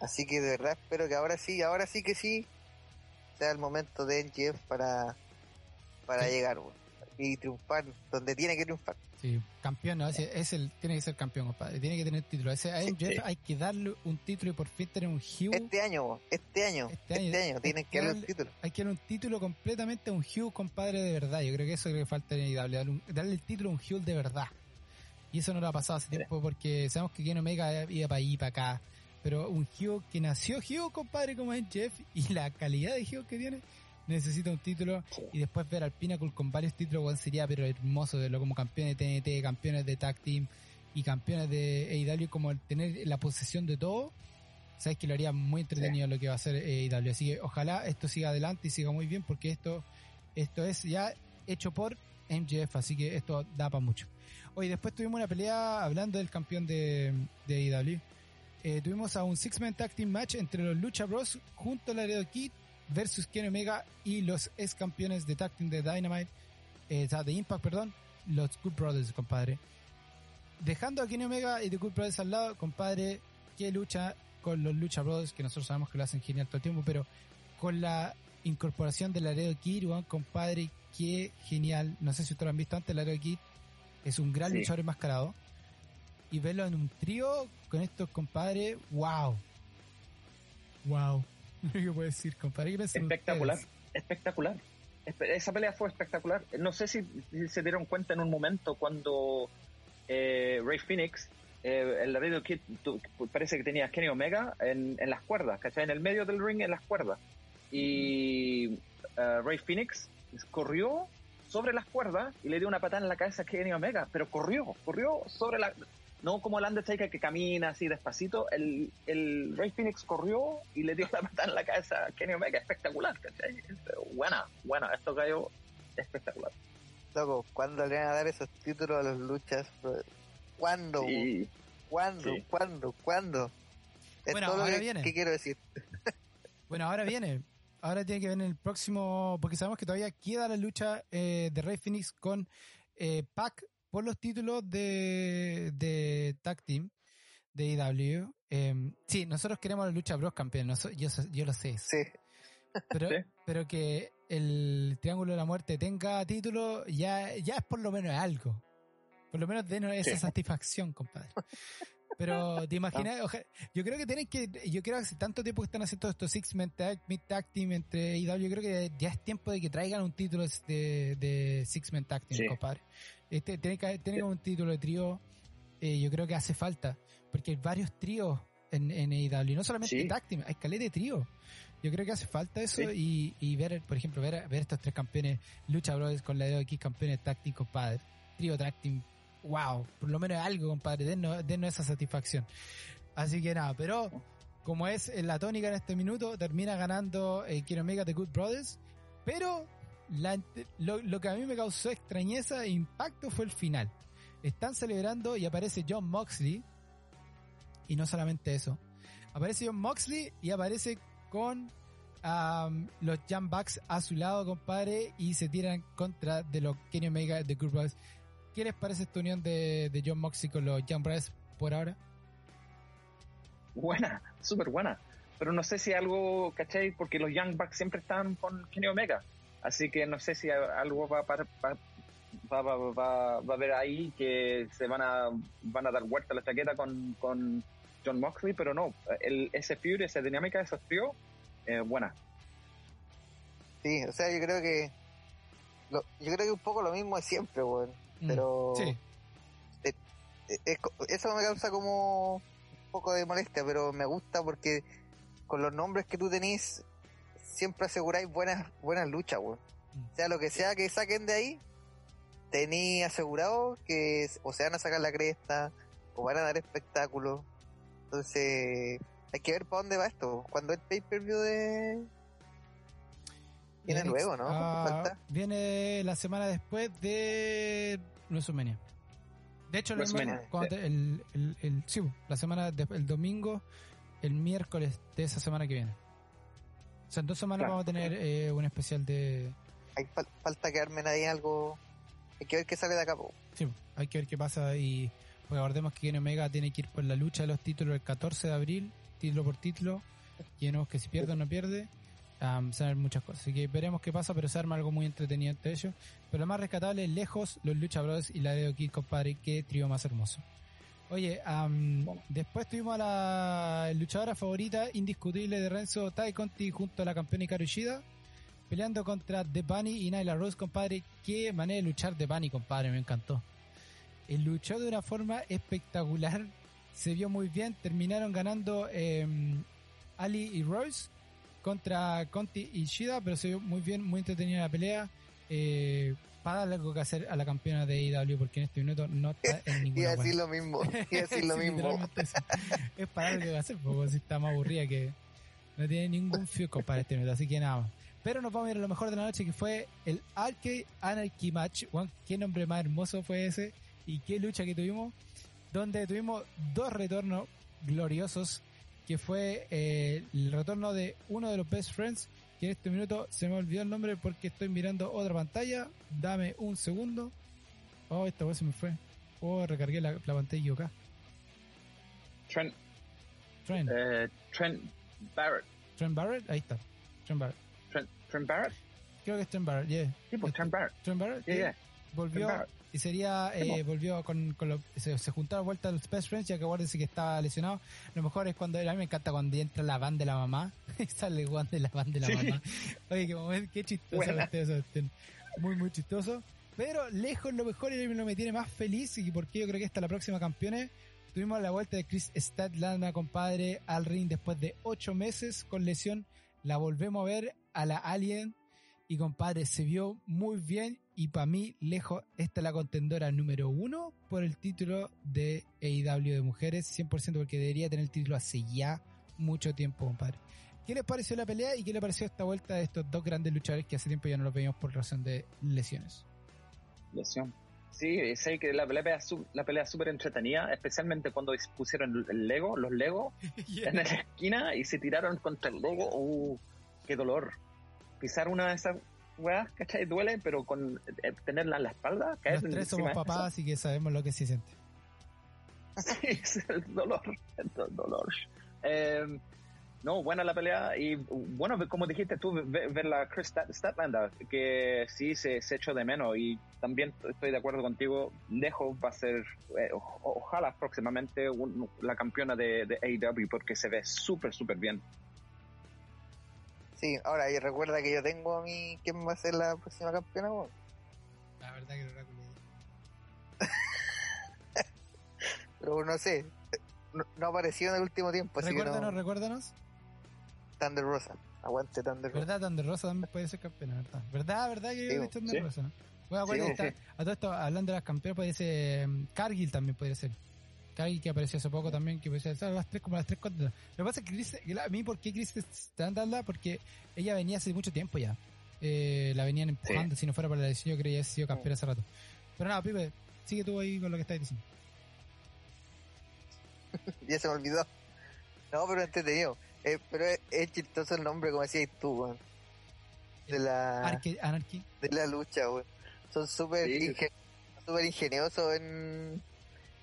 Speaker 3: Así que de verdad espero que ahora sí, ahora sí que sí, sea el momento de NGF para, para llegar y triunfar donde tiene que triunfar.
Speaker 1: Sí, campeón, no, es, el, tiene que ser campeón, compadre, tiene que tener título. Ese, a NGF hay que darle un título y por fin tener un Hugh.
Speaker 3: Este año, este año, este año, este año tienen que darle un título.
Speaker 1: Hay que darle un título completamente a un Hugh, compadre, de verdad. Yo creo que eso es lo que falta en darle, darle el título a un Hugh de verdad. Y eso no lo ha pasado hace tiempo porque sabemos que Ken Omega iba para ahí, para acá. Pero un Hugh que nació Hugh, compadre, como es Jeff, y la calidad de Hugh que tiene, necesita un título. Y después ver al Pinnacle con varios títulos, sería pero hermoso verlo como campeones de TNT, campeones de Tag Team y campeones de AEW, como el tener la posesión de todo. sabes que lo haría muy entretenido lo que va a hacer AEW. Así que ojalá esto siga adelante y siga muy bien porque esto, esto es ya hecho por MJF, así que esto da para mucho. Hoy después tuvimos una pelea hablando del campeón de, de AEW. Eh, tuvimos a un Six-Man Tag Team Match entre los Lucha Bros junto a Laredo Kid versus Kenny Omega y los ex campeones de Tag Team de Dynamite, eh, de Impact, perdón, los Good Brothers, compadre. Dejando a Kenny Omega y The Good Brothers al lado, compadre, que lucha con los Lucha Brothers, que nosotros sabemos que lo hacen genial todo el tiempo, pero con la incorporación de Laredo Kid, compadre, qué genial. No sé si ustedes lo han visto antes, Laredo Kid es un gran luchador enmascarado. Y verlo en un trío con estos compadres, wow. Wow. ¿Qué puedo decir, compadre?
Speaker 2: espectacular, espectacular. Esa pelea fue espectacular. No sé si, se dieron cuenta en un momento cuando eh, Ray Phoenix, eh, el Laredo Kid, parece que tenía Kenny Omega en, las cuerdas, ¿cachai? En el medio del ring, en las cuerdas. Y uh, Ray Phoenix corrió sobre las cuerdas y le dio una patada en la cabeza a Kenny Omega, pero corrió, corrió sobre la... No como el Undertaker que camina así despacito, el, el Ray Phoenix corrió y le dio la patada en la cabeza a Kenny Omega, espectacular, ¿cachai? Buena, buena, esto cayó espectacular.
Speaker 3: Loco, ¿cuándo le van a dar esos títulos a los luchas? ¿Cuándo? ¿Cuándo? ¿Cuándo? ¿Cuándo?
Speaker 1: bueno, ahora viene.
Speaker 3: ¿Qué quiero decir?
Speaker 1: bueno, ahora viene ahora tiene que ver en el próximo, porque sabemos que todavía queda la lucha eh, de Rey Phoenix con eh, Pac por los títulos de, de Tag Team de IW. E em, sí, nosotros queremos la lucha Bros campeón, yo, yo lo sé.
Speaker 3: Sí.
Speaker 1: Pero, pero que el Triángulo de la Muerte tenga título ya, ya es por lo menos algo. Por lo menos denos esa satisfacción, compadre. Pero te imaginas, yo creo que tienen que, yo creo que hace tanto tiempo que están haciendo estos Six Men Tag, Mid Tag Team entre IW, yo creo que ya es tiempo de que traigan un título de, de Six Men Tag Team, compadre. Este, tiene que tener un título de trío, eh, yo creo que hace falta, porque hay varios tríos en, en AEW, no solamente Tag Team, hay caleta de trío. Yo creo que hace falta eso y, y ver, por ejemplo, ver, ver estos tres campeones, Lucha Brothers con la de aquí, campeones Tag Team, compadre. Trío Tag Team wow, por lo menos algo, compadre, denos, esa satisfacción. Así que nada, pero como es la tónica en este minuto, termina ganando eh, Omega de Good Brothers, pero lo, que a mí me causó extrañeza e impacto fue el final. Están celebrando y aparece John Moxley, y no solamente eso, aparece John Moxley y aparece con los Jam Bucks a su lado, compadre, y se tiran contra de los Kenny Omega de Good Brothers. ¿Qué les parece esta unión de, John Moxley con los Young Brothers por ahora?
Speaker 2: Buena, súper buena. Pero no sé si algo, ¿cachai? Porque los Young Bucks siempre están con Kenny Omega. Así que no sé si algo va, va, va, va, a haber ahí que se van a, van a dar vuelta a la chaqueta con, con John Moxley, pero no. El, ese feud, esa dinámica, esos tríos, eh, buena.
Speaker 3: Sí, o sea, yo creo que yo creo que un poco lo mismo es siempre, weón. Mm, pero sí. Eh, eh, eso me causa como un poco de molestia, pero me gusta porque con los nombres que tú tenés siempre aseguráis buenas buenas luchas, weón. Mm. Sea lo que sea que saquen de ahí, tení asegurado que o se van a sacar la cresta o van a dar espectáculo. Entonces, hay que ver para dónde va esto. Cuando el pay-per-view de, Viene luego, ¿no?
Speaker 1: Ah, viene la semana después de WrestleMania. De hecho, el, el, el, sí, la semana el domingo, el miércoles de esa semana que viene. O sea, en dos semanas vamos a tener eh, un especial de.
Speaker 3: Hay falta que armen ahí algo. Hay que ver qué sale de acá.
Speaker 1: Sí, hay que ver qué pasa y pues acordemos que Kenny Omega tiene que ir por la lucha de los títulos el 14 de abril, título por título. Y que si pierde o no pierde um, saber muchas cosas. Así que veremos qué pasa, pero se arma algo muy entretenido entre ellos. Pero lo más rescatable, lejos, los Lucha Bros y la de Kid, compadre, qué trío más hermoso. Oye, después tuvimos a la luchadora favorita indiscutible de Renzo, Tai Conti, junto a la campeona Hikaru peleando contra The Bunny y Nyla Rose, compadre. Qué manera de luchar The Bunny, compadre, me encantó. El luchó de una forma espectacular, se vio muy bien, terminaron ganando em, Ali y Rose contra Conti y Shida, pero se vio muy bien, muy entretenida la pelea. eh, para darle algo que hacer a la campeona de AEW porque en este minuto no está en
Speaker 3: Y
Speaker 1: ninguna
Speaker 3: así
Speaker 1: wea.
Speaker 3: lo mismo, y así lo mismo.
Speaker 1: Es para darle algo que hacer, porque si está más aburrida que no tiene ningún fio para este minuto, así que nada más. Pero nos vamos a ir a lo mejor de la noche que fue el Arcade Anarchy Match. Qué nombre más hermoso fue ese y qué lucha que tuvimos, donde tuvimos dos retornos gloriosos, que fue eh, el retorno de uno de los best friends, que en este minuto se me olvidó el nombre porque estoy mirando otra pantalla. Dame un segundo. Oh, esta vez se me fue. Oh, recargué la, la pantalla acá.
Speaker 2: Trent,
Speaker 1: Trent,
Speaker 2: eh, Trent Barrett.
Speaker 1: Trent Barrett, ahí está. Trent Barrett.
Speaker 2: Trent, Trent Barrett?
Speaker 1: Creo que es Trent Barrett, yeah.
Speaker 2: Sí, pues Trent Barrett.
Speaker 1: Trent Barrett,
Speaker 2: Yeah,
Speaker 1: volvió
Speaker 2: Trent Barrett.
Speaker 1: Y sería eh, volvió con, con los, se, se juntaron vuelta los best friends ya que acuérdense que estaba lesionado. Lo mejor es cuando a mí me encanta cuando entra la van de la mamá. Y sale Juan de la van de la
Speaker 2: Sí.
Speaker 1: mamá. Oye qué momento qué chistoso este, muy muy chistoso. Pero lejos lo mejor y lo me tiene más feliz y porque yo creo que es la próxima campeona tuvimos la vuelta de Chris Statlander compadre al ring después de ocho meses con lesión. La volvemos a ver a la Alien y compadre, se vio muy bien y para mí, lejos, esta es la contendora número uno por el título de AEW de mujeres, 100% porque debería tener el título hace ya mucho tiempo, compadre. ¿Qué les pareció la pelea y qué les pareció esta vuelta de estos dos grandes luchadores que hace tiempo ya no los veíamos por razón de lesiones?
Speaker 2: Lesión. Sí, sé que la pelea, la pelea súper entretenida, especialmente cuando pusieron el Lego, los Lego, en la esquina y se tiraron contra el Lego. ¡Uh! ¡Qué dolor! Pisar una de esas weas, ¿cachai? Duele, pero con eh, tenerla en la espalda, caer
Speaker 1: Los tres somos papás, así que sabemos lo que se siente.
Speaker 2: Sí, es el dolor. El do- dolor. Eh, no, buena la pelea y bueno, como dijiste tú, ve- ver la Chris Stat- Statlander, que sí se, se echó de menos y también estoy de acuerdo contigo, Lejos va a ser, eh, o- ojalá próximamente, un- la campeona de, de AEW porque se ve súper, súper bien.
Speaker 3: Sí, ahora, y recuerda que yo tengo a mí, ¿quién va a ser la próxima campeona? weón?
Speaker 1: La verdad que el oráculo.
Speaker 3: Pero no sé, no, no apareció en el último tiempo, así que
Speaker 1: Recuérdanos,
Speaker 3: no.
Speaker 1: recuérdanos.
Speaker 3: Thunder Rosa, aguante Thunder Rosa.
Speaker 1: ¿Verdad? Thunder Rosa también puede ser campeona, ¿verdad? ¿Verdad? ¿Verdad que
Speaker 3: Sí,
Speaker 1: es Thunder
Speaker 2: sí.
Speaker 1: Rosa? Bueno, acuérdate,
Speaker 2: Sí,
Speaker 1: está- a todo esto, hablando de las campeonas, puede ser um, Cargill también puede ser. Que apareció hace poco también, que son las tres como las tres contra. Lo que pasa es que Chris, a mí, ¿por qué Chris Standard? Porque ella venía hace mucho tiempo ya. Eh, la venían empujando, si no fuera por la lesión, yo creía que había sido campeona hace rato. Pero nada, Pipe, sigue tú ahí con lo que estás diciendo.
Speaker 3: Ya se me olvidó. No, pero entretenido. Eh, pero es, es chistoso el nombre, como decías tú, weón. De la,
Speaker 1: Arque-
Speaker 3: de la lucha, weón. Son súper
Speaker 2: Sí.
Speaker 3: ingen- súper ingeniosos en,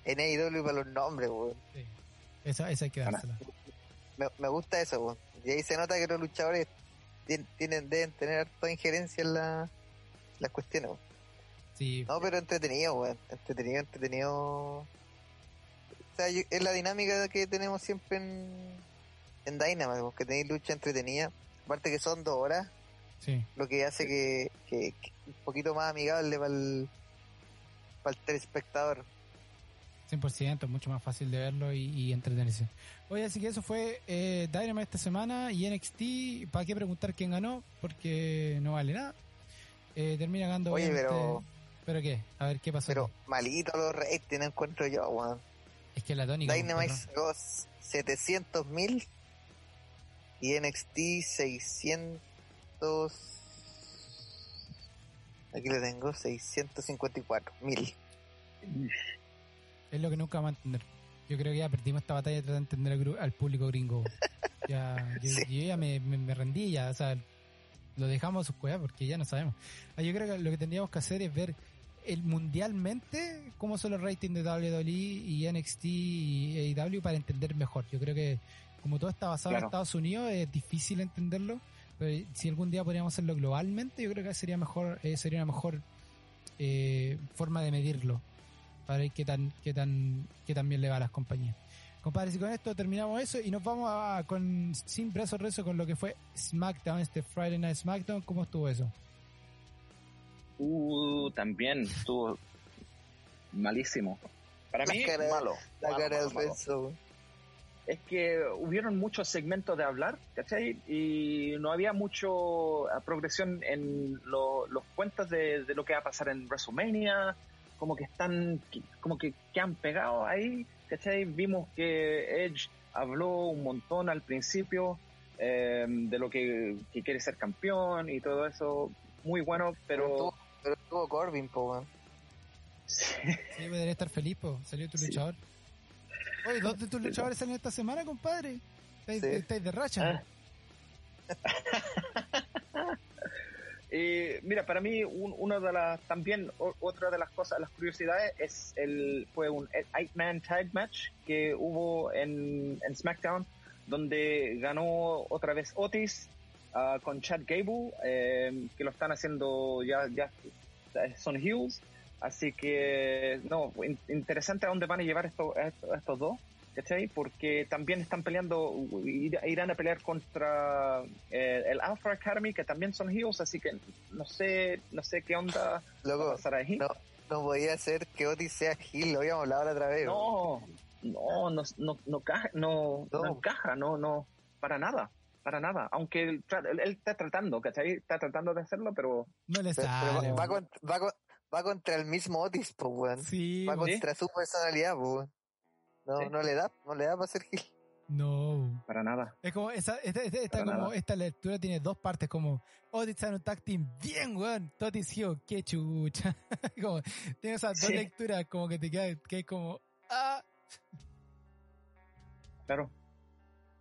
Speaker 3: en AEW para los nombres, weón.
Speaker 1: Sí. Esa, esa hay que dársela.
Speaker 3: Me, me gusta eso, weón. Y ahí se nota que los luchadores tien- tienen, deben tener harta injerencia en la, las cuestiones, weón.
Speaker 1: Sí,
Speaker 3: No, pero entretenido, weón. Entretenido, entretenido. O sea, yo- es la dinámica que tenemos siempre en, en Dynamite, weón, que tenéis lucha entretenida. Aparte que son dos horas,
Speaker 1: sí.
Speaker 3: lo que hace que, que, que un poquito más amigable para el, para el telespectador.
Speaker 1: 100%, mucho más fácil de verlo y, y entretenerse. Oye, así que eso fue eh, Dynamite esta semana y NXT. ¿Para qué preguntar quién ganó? Porque no vale nada. Eh, termina ganando.
Speaker 3: Oye, pero-
Speaker 1: ¿Pero qué? A ver, ¿qué pasó?
Speaker 3: Pero malito los ratings encuentro yo, weón.
Speaker 1: es que la tónica.
Speaker 3: Dynamite sacó 700 mil y NXT 600. Aquí le tengo 654 mil.
Speaker 1: Es lo que nunca vamos a entender. Yo creo que ya perdimos esta batalla de tratar de entender al, al público gringo. Ya, yo,
Speaker 3: Sí.
Speaker 1: yo ya me, me, me rendí, ya, o sea, lo dejamos a sus cuevas porque ya no sabemos. Ah, Yo creo que lo que tendríamos que hacer es ver el mundialmente cómo son los ratings de WWE y NXT y AEW para entender mejor. Yo creo que como todo está basado en
Speaker 2: Claro.
Speaker 1: Estados Unidos es difícil entenderlo, pero si algún día podríamos hacerlo globalmente, yo creo que sería mejor eh, sería una mejor eh, forma de medirlo para ver qué tan qué tan qué tan bien le va a las compañías. Compadres, y con esto terminamos eso y nos vamos a, con sin brazo rezo con lo que fue SmackDown, este Friday Night SmackDown. ¿Cómo estuvo eso?
Speaker 2: Uh, también estuvo malísimo. Para
Speaker 3: La
Speaker 2: mí,
Speaker 3: cara-
Speaker 2: malo.
Speaker 3: La
Speaker 2: malo,
Speaker 3: cara
Speaker 2: malo,
Speaker 3: del
Speaker 2: malo. Es que hubieron muchos segmentos de hablar, ¿cachai? Y no había mucho ah, progresión en lo- los cuentos de, de lo que va a pasar en WrestleMania, como que están, como que, que han pegado ahí, ¿cachai? Vimos que Edge habló un montón al principio eh, de lo que, que quiere ser campeón y todo eso, muy bueno,
Speaker 3: Pero
Speaker 2: pero...
Speaker 3: tuvo, pero tuvo Corbin, po, weón.
Speaker 2: Sí.
Speaker 1: Sí, debería estar feliz, po. Salió tu
Speaker 2: Sí.
Speaker 1: luchador. Oye, ¿dos de tus luchadores salen esta semana, compadre? ¿Estáis,
Speaker 3: Sí.
Speaker 1: estáis de racha?
Speaker 2: Ah. Eh, mira, para mí un- una de las también otra de las cosas, las curiosidades es el fue un eight man tag match que hubo en, en SmackDown donde ganó otra vez Otis ah, con Chad Gable eh, que lo están haciendo ya ya son heels. Así que no in- interesante a dónde van a llevar esto, estos dos ¿cachai? Porque también están peleando, ir- irán a pelear contra eh, el Alpha Academy, que también son heels, así que no sé, no sé qué onda va a
Speaker 3: Loco,
Speaker 2: pasar ahí.
Speaker 3: no, no podía ser que Otis sea Gil, lo habíamos hablado la otra vez.
Speaker 2: No, no, no, no, no, caja- no, no
Speaker 3: No.
Speaker 2: encaja, no, no, para nada, para nada. Aunque él, él- él está tratando, ¿cachai? Está tratando de hacerlo, pero
Speaker 1: No le
Speaker 3: Pero- pero
Speaker 1: sale.
Speaker 3: va, va
Speaker 1: weón.
Speaker 3: con- va con- va contra el mismo Otis, po, weón.
Speaker 1: Sí,
Speaker 3: Va contra su personalidad, weón. No,
Speaker 2: Sí.
Speaker 3: no le da, no le da para ser Gil.
Speaker 1: no.
Speaker 2: para nada.
Speaker 1: Es como, esa, esta, esta- esta como,
Speaker 2: nada.
Speaker 1: esta lectura tiene dos partes, como, Otis está en un tag team, bien, weón, Totis Hio, qué chucha. como, tiene esas dos
Speaker 2: Sí.
Speaker 1: lecturas, como que te queda, que es como, ah,
Speaker 2: Claro.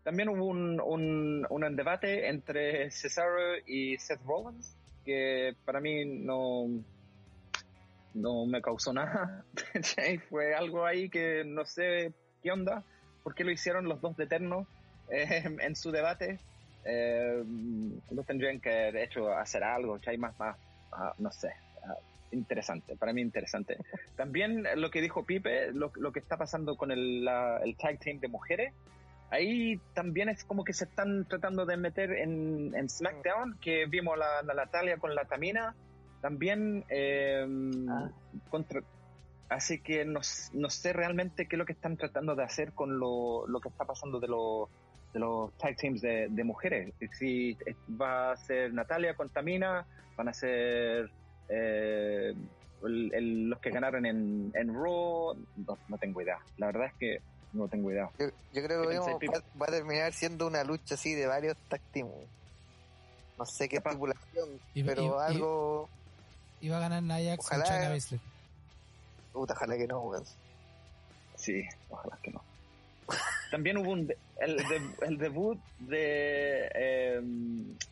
Speaker 2: También hubo un, un, un debate entre Cesaro y Seth Rollins, que para mí no, no me causó nada. Fue algo ahí que no sé qué onda, por qué lo hicieron los dos de eterno eh, en su debate. Eh, no tendrían que haber hecho hacer algo, ¿cachai? Más, más, ah, no sé, ah, interesante, para mí interesante. También lo que dijo Pipe, lo, lo que está pasando con el tag team de mujeres, ahí también es como que se están tratando de meter en, en SmackDown, que vimos la, la Natalia con la Tamina, también eh,
Speaker 3: Ah.
Speaker 2: contra... Así que no, no sé realmente qué es lo que están tratando de hacer con lo, lo que está pasando de, los de los tag teams de, de mujeres. Si va a ser Natalia con Tamina, van a ser eh, el- el- los que ganaron en, en Raw, no, no tengo idea. La verdad es que no tengo idea.
Speaker 3: Yo, yo creo que
Speaker 2: ¿Qué
Speaker 3: vamos-
Speaker 2: pensáis,
Speaker 3: va, va a terminar siendo una lucha así de varios tag team. weón. No sé qué estipulación,
Speaker 1: Y-
Speaker 3: pero
Speaker 1: y- y-
Speaker 3: algo...
Speaker 1: iba a ganar Nia Jax con
Speaker 3: Ojalá-
Speaker 1: China Baszler.
Speaker 3: Puta, ojalá que no, weón.
Speaker 2: Sí, ojalá que no. También hubo un de- el, de- el debut de eh,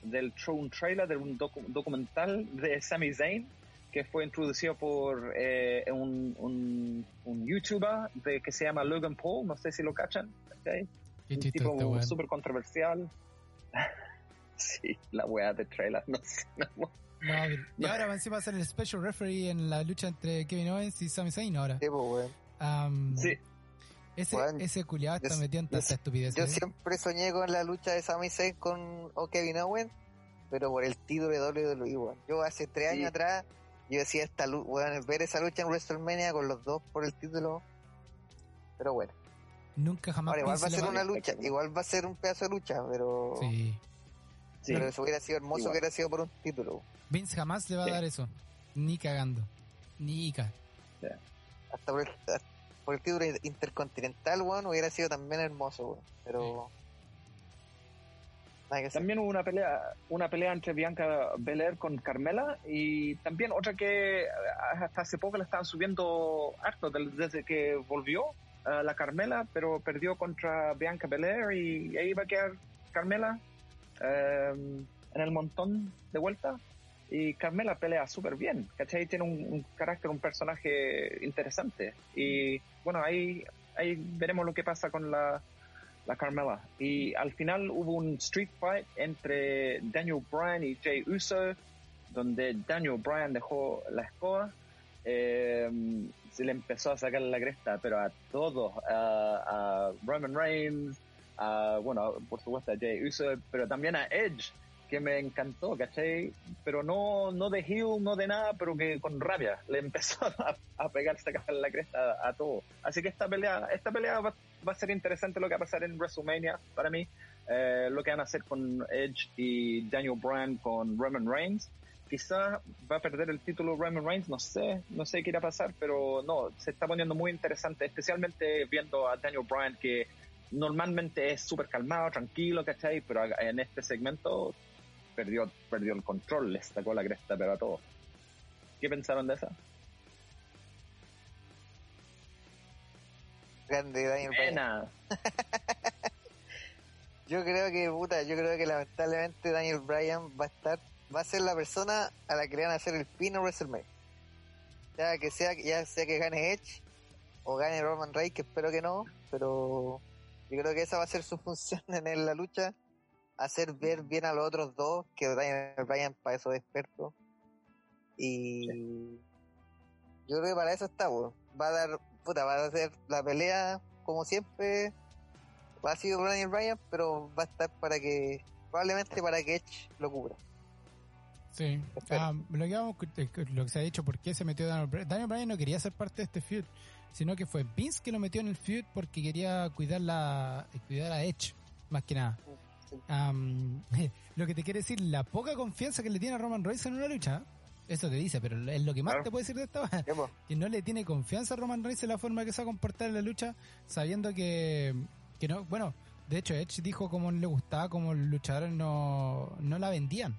Speaker 2: del show, un trailer de un docu- documental de Sami Zayn que fue introducido por eh, un, un, un youtuber de, que se llama Logan Paul, no sé si lo cachan.
Speaker 1: Qué
Speaker 2: un tipo
Speaker 1: weón.
Speaker 2: súper controversial. sí, la weá de trailer, no sé. no.
Speaker 1: No, pero- y ahora va encima a ser el special referee en la lucha entre Kevin Owens y Sami Zayn ahora.
Speaker 3: Sí, pues, weón.
Speaker 1: Am,
Speaker 2: Sí,
Speaker 1: Ese,
Speaker 3: Weón,
Speaker 1: ese culiado está
Speaker 3: yo-
Speaker 1: metido en tanta estupidez.
Speaker 3: Yo
Speaker 1: ¿eh?
Speaker 3: siempre soñé con la lucha de Sami Zayn con o Kevin Owens, pero por el título de WWE, weón. Yo hace tres
Speaker 2: Sí.
Speaker 3: años atrás, yo decía esta lucha, weón, ver esa lucha en WrestleMania con los dos por el título. Pero bueno,
Speaker 1: Nunca jamás
Speaker 3: ahora igual va a ser una lucha, igual va a ser un pedazo de lucha, pero,
Speaker 1: Sí.
Speaker 2: Sí.
Speaker 3: pero eso hubiera sido hermoso
Speaker 2: Igual.
Speaker 3: que hubiera sido por un título.
Speaker 1: Vince jamás le va
Speaker 2: Sí.
Speaker 1: a dar eso. Ni cagando. Ni ca.
Speaker 3: Hasta por el, hasta por el título intercontinental, weón, hubiera sido también hermoso, weón. Pero.
Speaker 2: También hubo una pelea, una pelea entre Bianca Belair con Carmela y también otra que eh, hasta hace poco la estaban subiendo harto desde que volvió eh, la Carmela, pero perdió contra Bianca Belair y ahí va a quedar Carmela eh, en el montón de vuelta. Y Carmela pelea súper bien, ¿cachai? Tiene un, un carácter, un personaje interesante. Y bueno, ahí, ahí veremos lo que pasa con la, la Carmela. Y al final hubo un street fight entre Daniel Bryan y Jay Uso, donde Daniel Bryan dejó la escoba, eh, se le empezó a sacar la cresta, pero a todos, a, a Roman Reigns, a, bueno, por supuesto a Jay Uso, pero también a Edge, que me encantó, ¿cachai? Pero no, no de heel, no de nada, pero que con rabia le empezó a, a pegar, sacar la cresta a, a todo. Así que esta pelea, esta pelea va, va a ser interesante lo que va a pasar en WrestleMania para mí. Eh, lo que van a hacer con Edge y Daniel Bryan con Roman Reigns. Quizás va a perder el título Roman Reigns, no sé, no sé qué irá a pasar, pero no, se está poniendo muy interesante, especialmente viendo a Daniel Bryan que normalmente es súper calmado, tranquilo, ¿cachai? Pero en este segmento perdió, perdió el control, le sacó la cresta, pero a todos. ¿Qué pensaron de esa?
Speaker 3: Grande Daniel Bryan. yo creo que, puta, yo creo que lamentablemente Daniel Bryan va a estar, va a ser la persona a la que le van a hacer el pin a WrestleMania. Ya que sea, ya sea que gane Edge o gane Roman Reigns, que espero que no, pero yo creo que esa va a ser su función en la lucha, hacer ver bien a los otros dos, que Daniel Bryan para eso es experto. Y yo creo que para eso está, va a dar puta, va a hacer la pelea como siempre. Va a ser Daniel Bryan, pero va a estar para que, probablemente para que Edge lo cubra.
Speaker 1: Sí, ah, lo, que lo que se ha dicho, ¿por qué se metió Daniel Bryan? Daniel Bryan no quería ser parte de este feud, sino que fue Vince que lo metió en el feud porque quería cuidar, la, cuidar a Edge, más que nada. lo que te quiere decir, la poca confianza que le tiene a Roman Reigns en una lucha, eso te dice, pero es lo que más te puede decir de esta que no le tiene confianza a Roman Reigns en la forma que se va a comportar en la lucha, sabiendo que, que no, bueno, de hecho Edge dijo como le gustaba, como los luchadores no, no la vendían.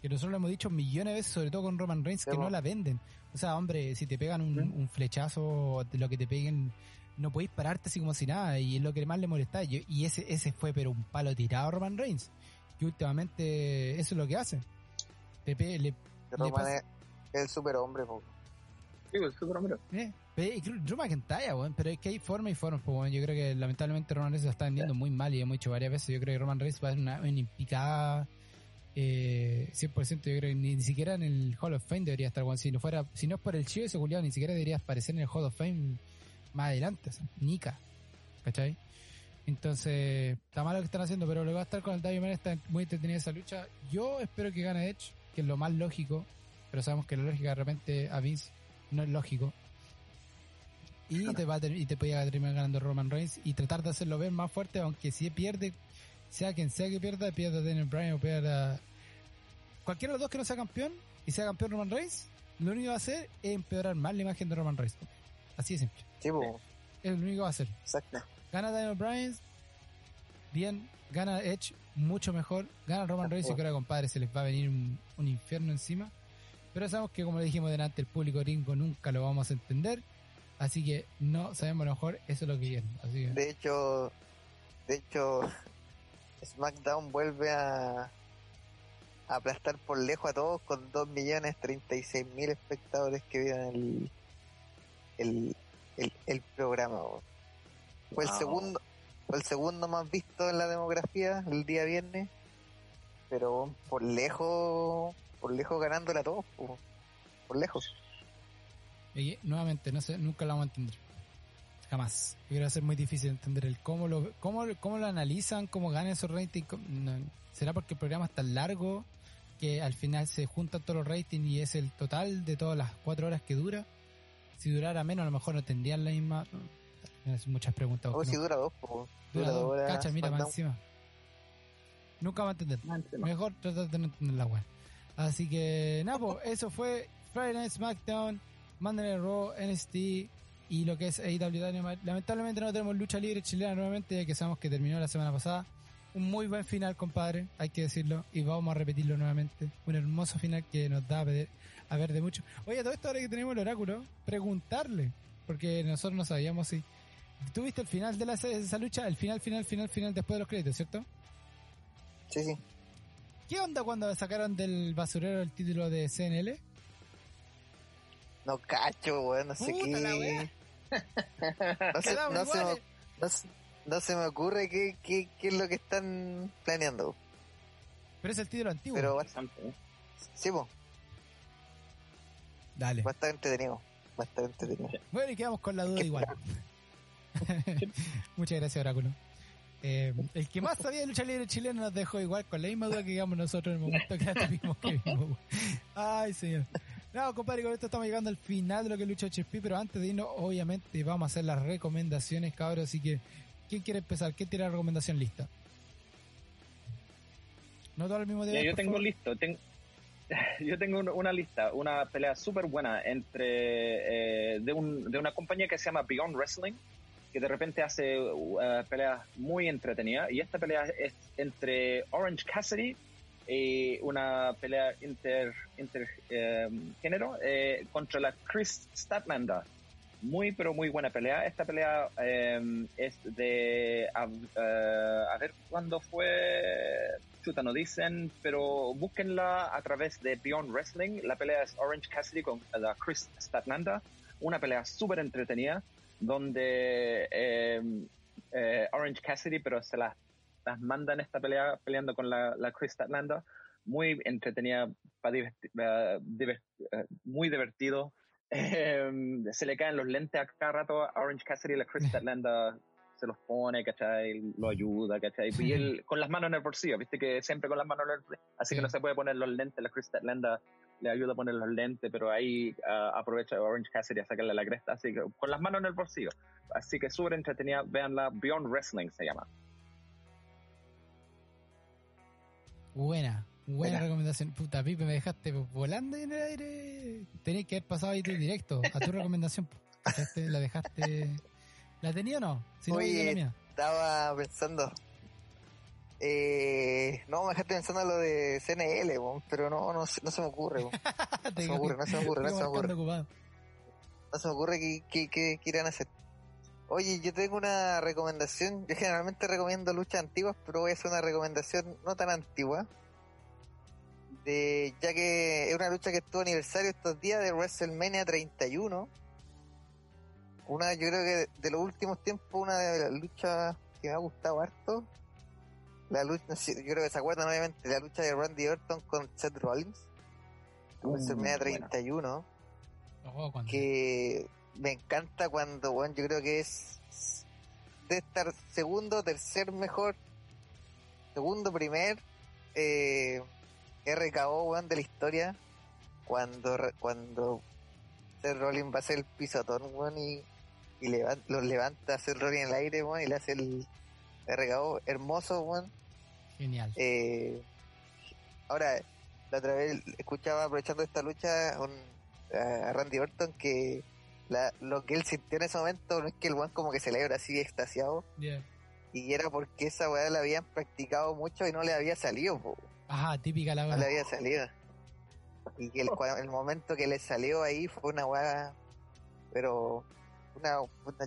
Speaker 1: Que nosotros lo hemos dicho millones de veces, sobre todo con Roman Reigns, que no la venden. O sea, hombre, si te pegan un, un flechazo, lo que te peguen, no podéis pararte así como si nada, y es lo que más le molesta. Y, y ese, ese fue pero un palo tirado a Roman Reigns, que últimamente eso es lo que hace. Te le,
Speaker 3: Roman es el superhombre,
Speaker 2: Sí, el superhombre.
Speaker 1: Eh, Drew McIntyre, bueno, pero es que hay forma y forma, pues, yo creo que lamentablemente Roman Reigns lo está vendiendo muy mal y hemos dicho varias veces, yo creo que Roman Reigns va a ser una, una impicada eh, 100%, yo creo que ni, siquiera en el Hall of Fame debería estar, bueno, si no fuera, si no es por el chivo ese Julián, ni siquiera debería aparecer en el Hall of Fame más adelante, o sea, Nika, ¿cachai? Entonces, está mal lo que están haciendo, pero lo que va a estar con el David está muy entretenida esa lucha. Yo espero que gane Edge, que es lo más lógico, pero sabemos que la lógica de repente a Vince no es lógico. Y te va a y te puede terminar ganando Roman Reigns y tratar de hacerlo ver más fuerte, aunque si pierde, sea quien sea que pierda, pierda Daniel Bryan o pierda cualquiera de los dos que no sea campeón y sea campeón Roman Reigns, lo único que va a hacer es empeorar más la imagen de Roman Reigns. Así de simple. es lo único que va a hacer.
Speaker 3: Exacto.
Speaker 1: Gana Daniel Bryan, bien, gana Edge, mucho mejor, gana Roman Reigns y creo compadre se les va a venir un infierno encima. Pero sabemos que, como le dijimos delante, el público gringo nunca lo vamos a entender. Así que no sabemos a lo mejor eso es lo que quieren. Así
Speaker 3: De hecho, de hecho, SmackDown vuelve a, aplastar por lejos a todos con 2 millones mil espectadores que vieron el, el, programa. Fue el segundo fue el segundo más visto en la demografía el día viernes, pero por lejos por lejos ganándola a todos, por, lejos.
Speaker 1: Y nuevamente, no sé, nunca la vamos a entender. Jamás. Yo creo que va a ser muy difícil entender el cómo lo, cómo, cómo lo analizan, cómo ganan esos ratings. ¿Será porque el programa es tan largo que al final se juntan todos los ratings y es el total de todas las cuatro horas que dura? Si durara menos, a lo mejor no tendrían la misma. muchas preguntas.
Speaker 3: O si dura dos,
Speaker 1: Dura, dos. Cacha, mira, más encima. Nunca va a entender. Mejor tratar de no entender la web. Así que, nada, pues, eso fue Friday Night SmackDown, Monday Night Raw, NXT y lo que es AEW Lamentablemente no tenemos lucha libre chilena nuevamente, ya que sabemos que terminó la semana pasada. Un muy buen final, compadre, hay que decirlo, y vamos a repetirlo nuevamente. Un hermoso final que nos da a ver, a ver de mucho. Oye, todo esto ahora que tenemos el oráculo, preguntarle, porque nosotros no sabíamos si... ¿Tuviste el final de la, esa lucha? El final, final, final, final después de los créditos, ¿cierto?
Speaker 3: Sí, sí.
Speaker 1: ¿Qué onda cuando sacaron del basurero el título de CNL?
Speaker 3: No cacho, weón, no sé qué. no, se, no, se me, no, se, me, ocurre qué, qué, qué, es lo que están planeando.
Speaker 1: Pero es el título antiguo.
Speaker 3: Pero bastante. Sí, po.
Speaker 1: Dale.
Speaker 3: Bastante entretenido. Bastante entretenido.
Speaker 1: Bueno, y quedamos con la duda igual. Muchas gracias, Oráculo. Eh, el que más sabía de lucha libre chileno nos dejó igual con la misma duda que digamos nosotros en el momento que la tuvimos que vimos. Ay, señor. No, compadre, con esto estamos llegando al final de lo que lucha HP, pero antes de irnos, obviamente, vamos a hacer las recomendaciones, cabros, así que ¿Quién quiere empezar? ¿Quién tiene la recomendación lista? No todo al mismo.
Speaker 2: Ya, yo tengo
Speaker 1: favor.
Speaker 2: listo. ten- yo tengo un- una lista, una pelea súper buena entre eh, de, un, de una compañía que se llama Beyond Wrestling, que de repente hace uh, peleas muy entretenidas. Y esta pelea es entre Orange Cassidy y una pelea inter, inter eh, género eh, contra la Chris Statlander. Muy, pero muy buena pelea. Esta pelea eh, es de. A, eh, a ver cuándo fue. Chuta, no dicen, pero búsquenla a través de Beyond Wrestling. La pelea es Orange Cassidy con la Chris Statlander. Una pelea súper entretenida, donde eh, eh, Orange Cassidy, pero se las, las manda en esta pelea peleando con la, la Chris Statlander. Muy entretenida, pa diverti- eh, diver- eh, muy divertido. Eh, se le caen los lentes a cada rato a Orange Cassidy y la Chris Statlander se los pone, ¿cachai? Lo ayuda, ¿cachai? Y él con las manos en el bolsillo, viste que siempre con las manos en el bolsillo, así
Speaker 1: Sí.
Speaker 2: que no se puede poner los lentes, la Chris Statlander le ayuda a poner los lentes, pero ahí ah, aprovecha Orange Cassidy a sacarle la cresta, así que con las manos en el bolsillo. Así que súper entretenida, véanla, Beyond Wrestling se llama.
Speaker 1: Buena, buena
Speaker 3: Buena.
Speaker 1: recomendación. Puta, Pipe, me dejaste volando en el aire. Tenés que haber pasado ahí tú directo a tu recomendación. la dejaste. ¿La tenía o no? Si no,
Speaker 3: Oye,
Speaker 1: la.
Speaker 3: Estaba pensando. Eh, no, me dejaste pensando en lo de CNL, weón, pero no, no, se- no se me ocurre. No se me ocurre, no se me ocurre, no se me ocurre. No se me ocurre qué, qué, qué- qué irán a hacer. Oye, yo tengo una recomendación. Yo generalmente recomiendo luchas antiguas, pero voy a hacer una recomendación no tan antigua. De, ya que es una lucha que estuvo aniversario estos días de WrestleMania 31. Una, yo creo que de los últimos tiempos, una de las luchas que me ha gustado harto. La lucha, no sé, yo creo que se acuerdan obviamente, la lucha de Randy Orton con Seth Rollins.
Speaker 2: Uh,
Speaker 3: WrestleMania
Speaker 2: buena.
Speaker 3: 31
Speaker 1: Oh, cuando-
Speaker 3: que me encanta cuando, bueno, yo creo que es de estar segundo, tercer mejor, segundo, primer eh, RKO, weón, de la historia, cuando cuando Seth Rollins va a hacer el pisotón, weón, y, y levan- los levanta a Seth Rollins en el aire, weón, y le hace el RKO hermoso, weón.
Speaker 1: Genial.
Speaker 3: Eh, ahora, la otra vez escuchaba aprovechando esta lucha un- a Randy Orton que la- lo que él sintió en ese momento no es que el weón como que celebra así extasiado
Speaker 1: Yeah.
Speaker 3: y era porque esa weá la habían practicado mucho y no le había salido, po,
Speaker 1: Ajá, típica la
Speaker 3: no
Speaker 1: hora.
Speaker 3: le había salido. Y que el, cua- el momento que le salió ahí fue una weá, pero una,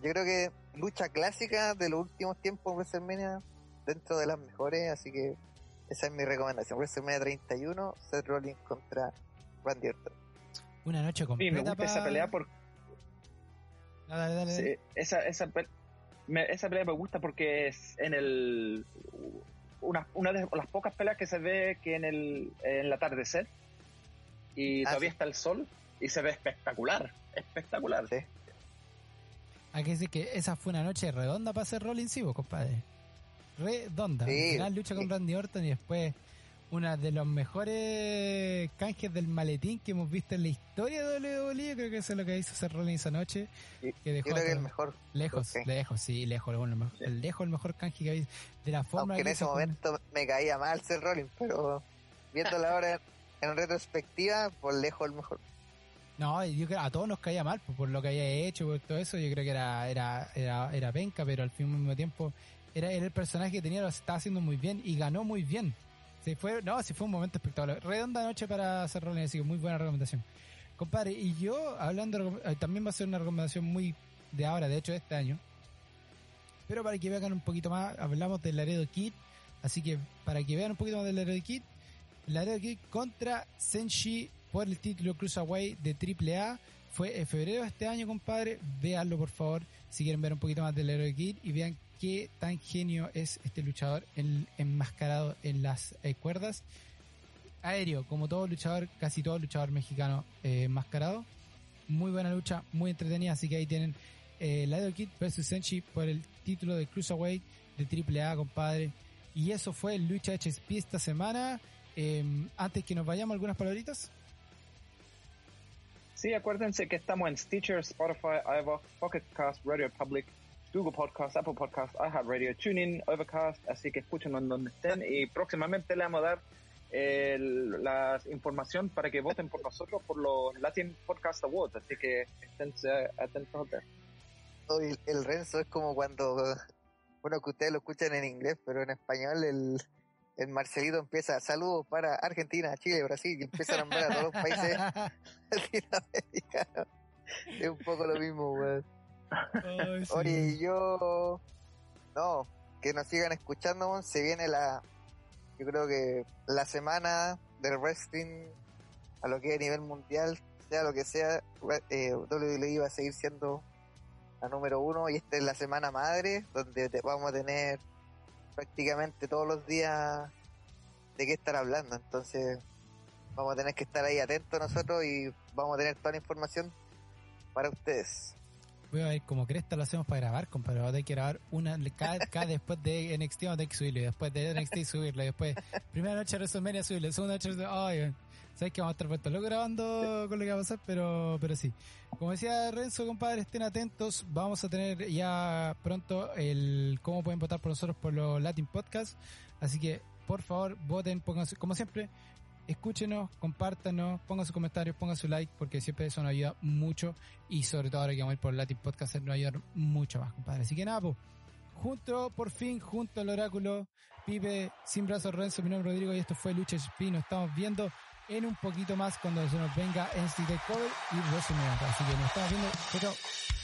Speaker 3: yo creo que lucha clásica de los últimos tiempos en WrestleMania dentro de las mejores, así que esa es mi recomendación. WrestleMania 31, Seth Rollins contra Randy Orton.
Speaker 1: Una noche
Speaker 2: Sí,
Speaker 1: completa.
Speaker 2: me gusta esa pelea porque
Speaker 1: Ah, dale, dale, dale.
Speaker 2: Sí, esa, esa, me, esa pelea me gusta porque es en el una, una de las pocas peleas que se ve que en el, en el atardecer y
Speaker 3: Ah,
Speaker 2: todavía
Speaker 3: sí.
Speaker 2: está el sol y se ve espectacular, espectacular.
Speaker 3: Sí.
Speaker 1: Hay que decir que esa fue una noche redonda para hacer Rollins, sí, vos, compadre. Redonda.
Speaker 3: Sí,
Speaker 1: Gran lucha con
Speaker 3: sí.
Speaker 1: Randy Orton y después una de los mejores canjes del maletín que hemos visto en la historia de WWE. Creo que eso es lo que hizo hacer Rollins esa noche.
Speaker 3: Sí,
Speaker 1: Que dejó
Speaker 3: Yo creo que el mejor,
Speaker 1: lejos,
Speaker 3: Sí.
Speaker 1: lejos, sí, lejos, mejor- el lejos el mejor canje que habéis de la forma
Speaker 3: aunque en
Speaker 1: que
Speaker 3: ese
Speaker 1: hizo con-
Speaker 3: momento me caía mal Seth Rollins, pero viéndolo ahora en retrospectiva, por lejos el mejor.
Speaker 1: No, yo creo a todos nos caía mal por, por lo que había hecho, por todo eso. Yo creo que era era era, era penca, pero al mismo tiempo era, era el personaje que tenía, lo estaba haciendo muy bien y ganó muy bien. Fue, no, sí fue un momento espectacular. Redonda noche para hacer Rollins, así que muy buena recomendación. Compadre, y yo, hablando, eh, también va a ser una recomendación muy de ahora, de hecho de este año. Pero para que vean un poquito más, hablamos del Laredo Kid. Así que para que vean un poquito más del Laredo Kid, Laredo Kid contra Senshi por el título Cruiserweight de AAA. Fue en febrero de este año, compadre. Véanlo, por favor, si quieren ver un poquito más del Laredo Kid y vean qué tan genio es este luchador en- enmascarado en las eh, cuerdas. Aéreo, como todo luchador, casi todo luchador mexicano eh, enmascarado. Muy buena lucha, muy entretenida, así que ahí tienen eh, Laredo Kid versus Senshi por el título de Cruiserweight de AAA, compadre. Y eso fue Lucha HSP esta semana. Eh, antes que nos vayamos, algunas palabritas.
Speaker 2: Sí, acuérdense que estamos en Stitcher, Spotify, iVoox, Pocket Cast, Radio Public, Google Podcast, Apple Podcast, iHeartRadio, TuneIn, Overcast, así que escúchenos donde estén. Y próximamente le vamos a dar la información para que voten por nosotros por los Latin Podcast Awards, así que estén atentos a
Speaker 3: el Renzo es como cuando, bueno, que ustedes lo escuchan en inglés, pero en español el, el Marcelito empieza, saludos para Argentina, Chile, Brasil, y empieza a nombrar a todos los países latinoamericanos. Es un poco lo mismo, weón. Oye, yo, no, que nos sigan escuchando, se viene la, yo creo que la semana del wrestling a lo que es a nivel mundial, sea lo que sea, eh, WWE va a seguir siendo la número uno y esta es la semana madre donde vamos a tener prácticamente todos los días de qué estar hablando. Entonces vamos a tener que estar ahí atentos nosotros y vamos a tener toda la información para ustedes.
Speaker 1: Voy a ver cómo cresta lo hacemos para grabar, compadre. Tener que grabar una cada, después de NXT, vamos a tener que subirlo. después de NXT subirlo. después, primera noche de WrestleMania subirlo. Segunda noche de Ay, sabes que vamos a estar puestos luego grabando con lo que va a pasar, pero, pero sí. Como decía Renzo, compadre, estén atentos. Vamos a tener ya pronto el cómo pueden votar por nosotros por los Latin Podcast. Así que, por favor, voten, pónganse, como siempre, escúchenos, compártanos, pongan sus comentarios, pongan su like, porque siempre eso nos ayuda mucho. Y sobre todo ahora que vamos a ir por Latin Podcast, nos ayuda mucho más, compadre. Así que nada, pues, junto, por fin, junto al oráculo, Pipe, sin brazos Renzo, mi nombre es Rodrigo y esto fue Lucha SP. Nos estamos viendo en un poquito más cuando se nos venga NCT Cover y WrestleMania. Así que nos estamos viendo. Chao,